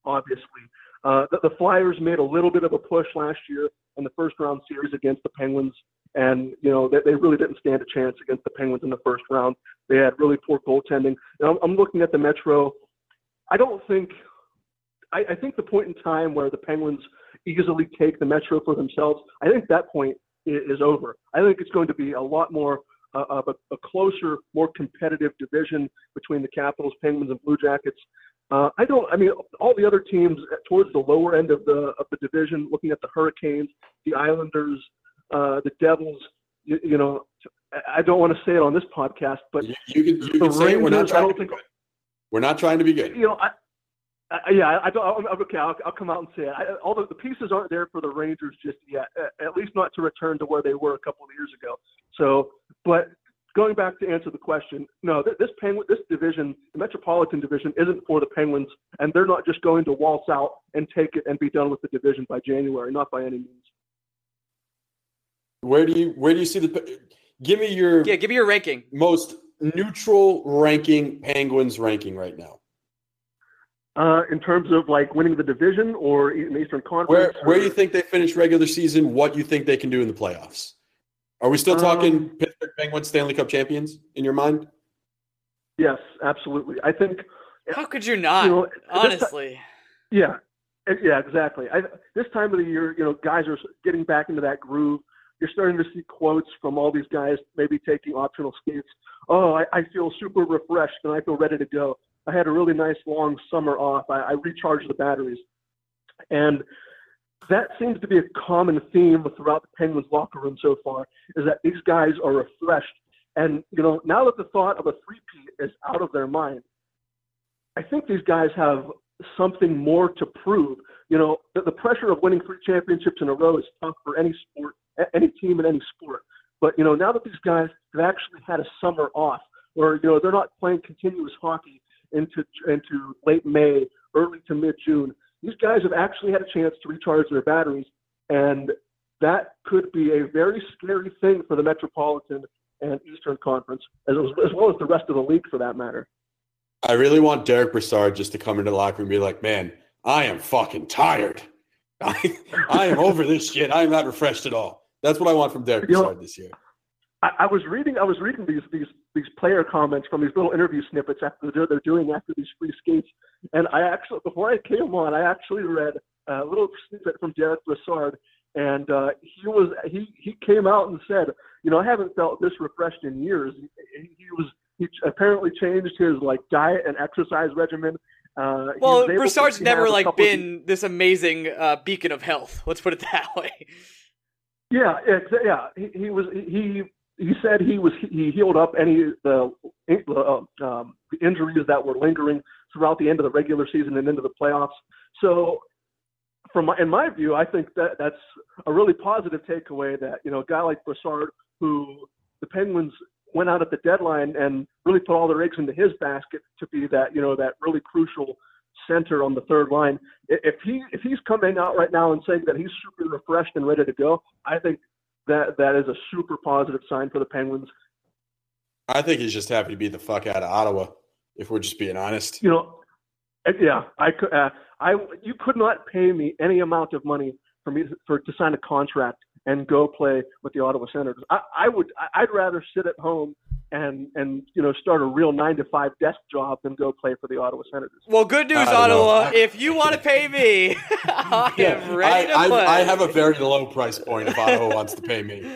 obviously. Uh, the, the, Flyers made a little bit of a push last year in the first round series against the Penguins, and you know they, they really didn't stand a chance against the Penguins in the first round. They had really poor goaltending. And I'm, I'm looking at the Metro. I don't think. I, I think the point in time where the Penguins easily take the Metro for themselves. I think that point is, is over. I think it's going to be a lot more uh, of a, a closer, more competitive division between the Capitals, Penguins, and Blue Jackets. Uh, I don't. I mean, all the other teams towards the lower end of the of the division, looking at the Hurricanes, the Islanders, uh, the Devils. You, you, know, I don't want to say it on this podcast, but you, you can, you can say Rangers, we're not trying to be good. We're not trying to be good. You know, I, I, yeah, I don't. I'm, okay, I'll, I'll come out and say it. I, the, the pieces aren't there for the Rangers just yet. At least not to return to where they were a couple of years ago. So, but going back to answer the question, no, this Penguin, this division, the Metropolitan Division, isn't for the Penguins, and they're not just going to waltz out and take it and be done with the division by January, not by any means. Where do you where do you see the? Give me your yeah. Give me your ranking. Most neutral ranking Penguins ranking right now. Uh, in terms of like winning the division or in Eastern Conference, where where do you think they finish regular season? What you think they can do in the playoffs? Are we still talking um, Pittsburgh Penguins Stanley Cup champions in your mind? Yes, absolutely. I think. How could you not? You know, honestly. yeah, yeah, exactly. I, this time of the year, you know, guys are getting back into that groove. You're starting to see quotes from all these guys, maybe taking optional skates. Oh, I, I feel super refreshed and I feel ready to go. I had a really nice long summer off. I, I recharged the batteries, and that seems to be a common theme throughout the Penguins locker room so far is that these guys are refreshed. And, you know, now that the thought of a three-peat is out of their mind, I think these guys have something more to prove. You know, the, the pressure of winning three championships in a row is tough for any sport, any team in any sport. But, you know, now that these guys have actually had a summer off, or, you know, they're not playing continuous hockey into, into late May, early to mid June, these guys have actually had a chance to recharge their batteries, and that could be a very scary thing for the Metropolitan and Eastern Conference, as, as well as the rest of the league for that matter. I really want Derek Brassard just to come into the locker room and be like, man, I am fucking tired. I, I am over this shit. I am not refreshed at all. That's what I want from Derek you Brassard know, this year. I, I, was reading I was reading these these these player comments from these little interview snippets after they're, they're doing after these free skates, and I actually before I came on, I actually read a little snippet from Derek Brassard, and uh, he was he he came out and said, you know, I haven't felt this refreshed in years. He, he was he apparently changed his like diet and exercise regimen. Uh, well, Brassard's never like been of, this amazing uh, beacon of health. Let's put it that way. Yeah, yeah. He, he was he he said he was he healed up any the uh, um, injuries that were lingering throughout the end of the regular season and into the playoffs. So, from my, in my view, I think that that's a really positive takeaway. That you know, a guy like Brassard, who the Penguins went out at the deadline and really put all their eggs into his basket to be that you know that really crucial center on the third line. If he if he's coming out right now and saying that he's super refreshed and ready to go, I think that that is a super positive sign for the Penguins. I think he's just happy to be the fuck out of Ottawa. If we're just being honest, you know, yeah, I could, uh, I you could not pay me any amount of money for me for to sign a contract and go play with the Ottawa Senators. I, I would, I'd rather sit at home and and you know start a real nine to five desk job than go play for the Ottawa Senators. Well, good news, Ottawa. If you want to pay me, I am ready I, to play. I, I have a very low price point if Ottawa wants to pay me.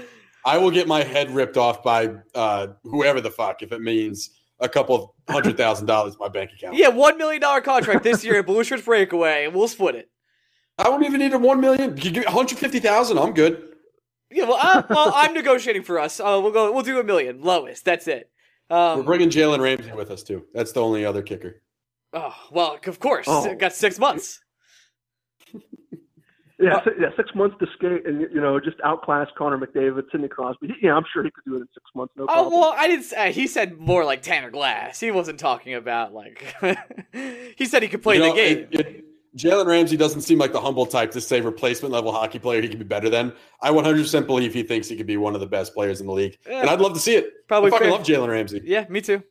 I will get my head ripped off by uh, whoever the fuck if it means a couple of hundred thousand dollars in my bank account. Yeah, one million dollar contract this year at Blueshirts Breakaway. We'll split it. I don't even need a one million. You give one hundred fifty thousand. I'm good. Yeah, well, I, well, I'm negotiating for us. Uh, we'll go. We'll do a million, lowest. That's it. Um, We're bringing Jalen Ramsey with us too. That's the only other kicker. Oh well, of course. Oh. Got six months. yeah, yeah, six months to skate and you know just outclass Connor McDavid, Sidney Crosby. Yeah, I'm sure he could do it in six months. No problem. Oh well, I didn't. Say, he said more like Tanner Glass. He wasn't talking about like. he said he could play you know, the game. It, it, Jalen Ramsey doesn't seem like the humble type to say replacement level hockey player he can be better than. I 100% believe he thinks he could be one of the best players in the league, yeah. and I'd love to see it. Probably I fucking love Jalen Ramsey. Yeah, me too.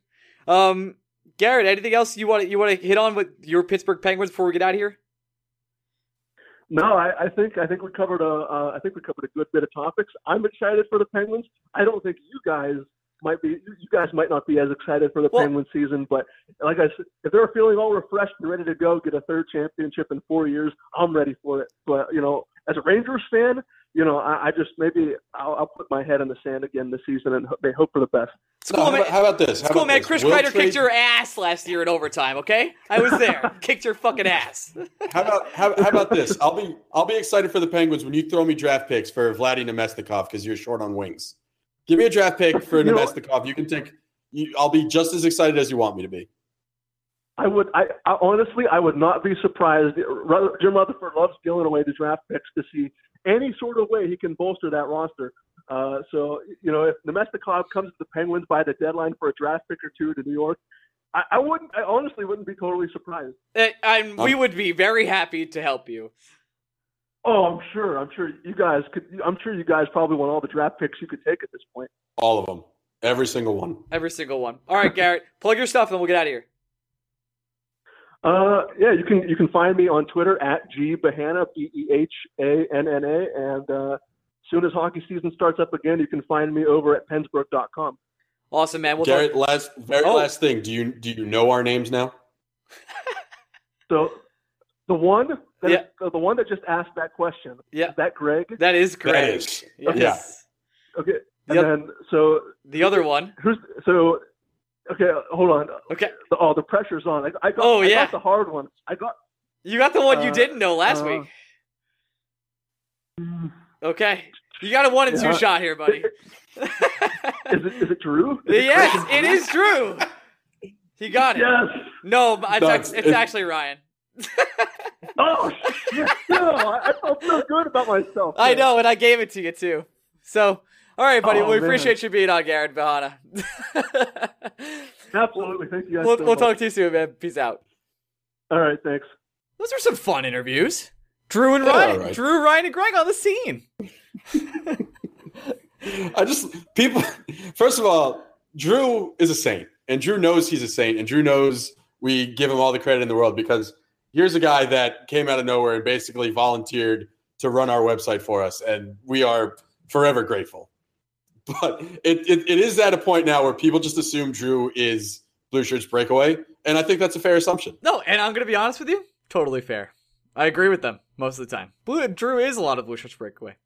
Um, Garret, anything else you want you want to hit on with your Pittsburgh Penguins before we get out of here? No, I, I think I think we covered a uh, I think we covered a good bit of topics. I'm excited for the Penguins. I don't think you guys might be you guys might not be as excited for the Well- Penguins season, but like I said, if they're feeling all refreshed and ready to go get a third championship in four years, I'm ready for it. But you know, as a Rangers fan, you know, I, I just maybe I'll, I'll put my head in the sand again this season and ho- they hope for the best. It's No, cool, how, man. about, how about this? It's How cool, about man. this? Chris We'll Kreider trade- kicked your ass last year in overtime. Okay, I was there. kicked your fucking ass. How about how, how about this? I'll be I'll be excited for the Penguins when you throw me draft picks for Vladdy Namestnikov because you're short on wings. Give me a draft pick for You know- Namestnikov. You can take. You, I'll be just as excited as you want me to be. I would, I, I honestly, I would not be surprised. Ru- Jim Rutherford loves dealing away the draft picks to see any sort of way he can bolster that roster. Uh, so, you know, if Namestnikov comes to the Penguins by the deadline for a draft pick or two to New York, I, I wouldn't, I honestly wouldn't be totally surprised. And we would be very happy to help you. Oh, I'm sure. I'm sure you guys could. I'm sure you guys probably want all the draft picks you could take at this point. All of them, every single one. Every single one. All right, Garret, plug your stuff and we'll get out of here. Uh, yeah, you can you can find me on Twitter at g behanna b e h a n n a, and uh, soon as hockey season starts up again, you can find me over at pensburgh.com. Awesome, man. We'll Garret, talk. last very Oh. last thing. Do you do you know our names now? So the one that Yeah. uh, the one that just asked that question, Yeah. is that Greg? That is Greg. is. Yes. Okay, The and oth- then so The other one. who's so? Okay, hold on. Okay. The, oh, the pressure's on. I, I got. Oh, I yeah. got the hard one. I got. You got the one you Uh, didn't know last uh, week. Okay. You got a one and two shot here, buddy. Is it is it Drew? Is yes, Greg? it is true. He got it. Yes. No, but it's, No, act- it's- it's it's- actually Ryan. Oh, shit. no, I, I felt so good about myself. I know, and I gave it to you too. So, all right, buddy. Oh, we man. appreciate you being on, Garret Behanna. Absolutely. Thank you guys. we'll so we'll talk to you soon, man. Peace out. All right. Thanks. Those are some fun interviews. Drew and Yeah, Ryan, all right. Drew, Ryan, and Greg on the scene. I just people. First of all, Drew is a saint, and Drew knows he's a saint, and Drew knows we give him all the credit in the world because here's a guy that came out of nowhere and basically volunteered to run our website for us, and we are forever grateful. But it, it, it is at a point now where people just assume Drew is Blueshirts Breakaway, and I think that's a fair assumption. No, and I'm gonna be honest with you, totally fair. I agree with them most of the time. Blue Drew is a lot of Blueshirts Breakaway.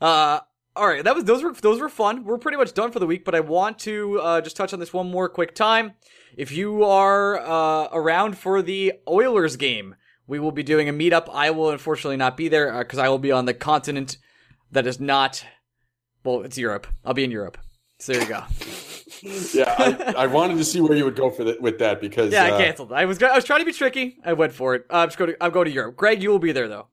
Uh, all right, that was those were those were fun. We're pretty much done for the week, but I want to uh, just touch on this one more quick time. If you are uh, around for the Oilers game, we will be doing a meetup. I will unfortunately not be there because I will be on the continent that is not. Well, it's Europe. I'll be in Europe. So there you go. Yeah, I, I wanted to see where you would go for the, with that because Yeah, uh, I canceled. I was I was trying to be tricky. I went for it. Uh, I'm just going to I'm going to Europe. Greg, you will be there though.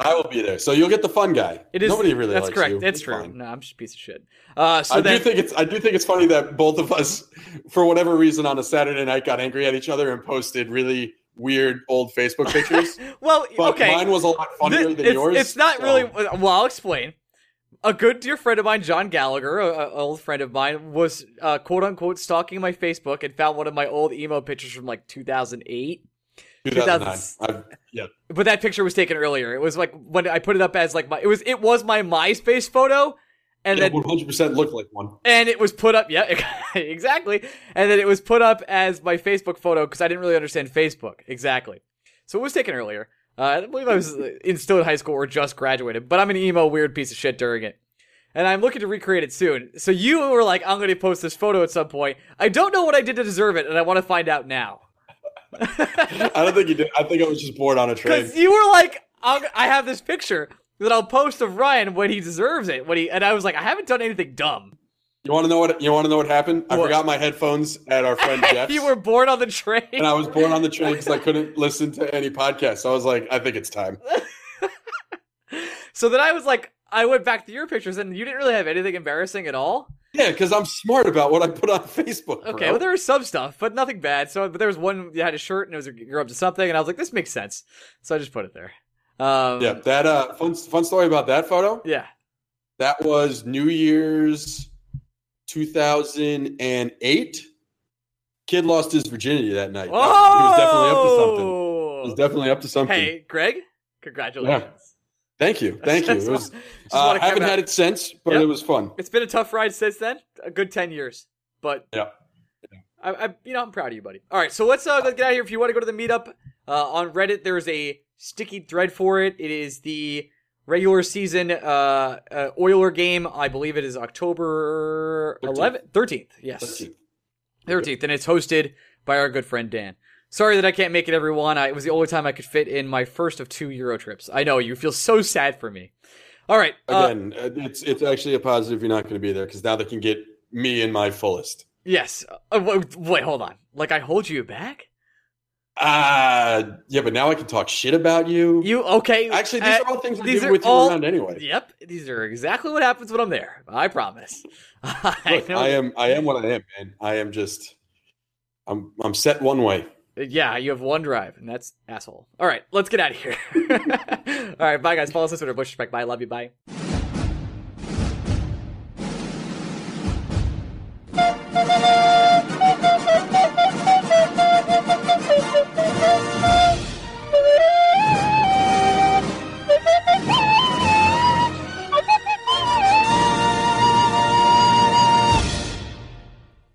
I will be there, so you'll get the fun guy. It is nobody really That's likes correct. you. It's true. fine. No, I'm just a piece of shit. Uh, so I then, do think it's I do think it's funny that both of us, for whatever reason, on a Saturday night got angry at each other and posted really weird old Facebook pictures. well, But okay. mine was a lot funnier Th- than it's, yours. it's not so- really. Well, I'll explain. A good dear friend of mine, John Gallagher, a, a old friend of mine, was uh, quote unquote stalking my Facebook and found one of my old emo pictures from like 2008. 2009. Yeah, But that picture was taken earlier. It was like when I put it up as like my it was it was my MySpace photo, and it then 100 percent looked like one. and it was put up yeah exactly. And then it was put up as my facebook photo because i didn't really understand facebook. Exactly. So it was taken earlier. Uh, i believe i was in still in high school or just graduated but i'm an emo weird piece of shit during it. And i'm looking to recreate it soon. So you were like i'm going to post this photo at some point. I don't know what i did to deserve it and i want to find out now I don't think you did. I think I was just bored on a train. because you were like I'll, i have this picture that i'll post of ryan when he deserves it when he and i was like i haven't done anything dumb You want to know what? You want to know what happened? I What? forgot my headphones at our friend Jeff's. you were bored on the train and I was bored on the train because I couldn't listen to any podcast. So I was like, I think it's time. So then I was like, I went back to your pictures, and you didn't really have anything embarrassing at all. Yeah, because I'm smart about what I put on Facebook. Okay, bro. well there was some stuff, but nothing bad. So, but there was one you had a shirt, and it was you're up to something, and I was like, this makes sense. So I just put it there. Um, yeah, that uh, fun fun story about that photo. yeah. That was New Year's 2008. Kid lost his virginity that night. Oh, He was definitely up to something. He was definitely up to something. Hey, Greg, congratulations. Thank you, thank you. It was. Uh, I haven't had it since, but yep. it was fun. It's been a tough ride since then. A good ten years, but yeah. I, I, you know, I'm proud of you, buddy. All right, so let's uh, get out of here. If you want to go to the meetup uh, on Reddit, there's a sticky thread for it. It is the regular season uh, uh Oiler game. I believe it is October 11th, 13th. Yes, 13th. 13th, and it's hosted by our good friend Dan. Sorry that I can't make it, everyone. I, it was the only time I could fit in my first of two Euro trips. I know you feel so sad for me. All right. Uh, Again, uh, it's it's actually a positive you're not going to be there because now they can get me in my fullest. Yes. Uh, wait, wait, hold on. Like I hold you back? Uh yeah, but now I can talk shit about you. You okay? Actually, these uh, are all things I do with all, you around anyway. Yep, these are exactly what happens when I'm there. I promise. I, Look, I am I am what I am, man. I am just I'm I'm set one way. Yeah, you have one drive, and that's asshole. All right, let's get out of here. all right, bye guys. Follow us on Twitter, Bush Respect. Bye. Love you. Bye.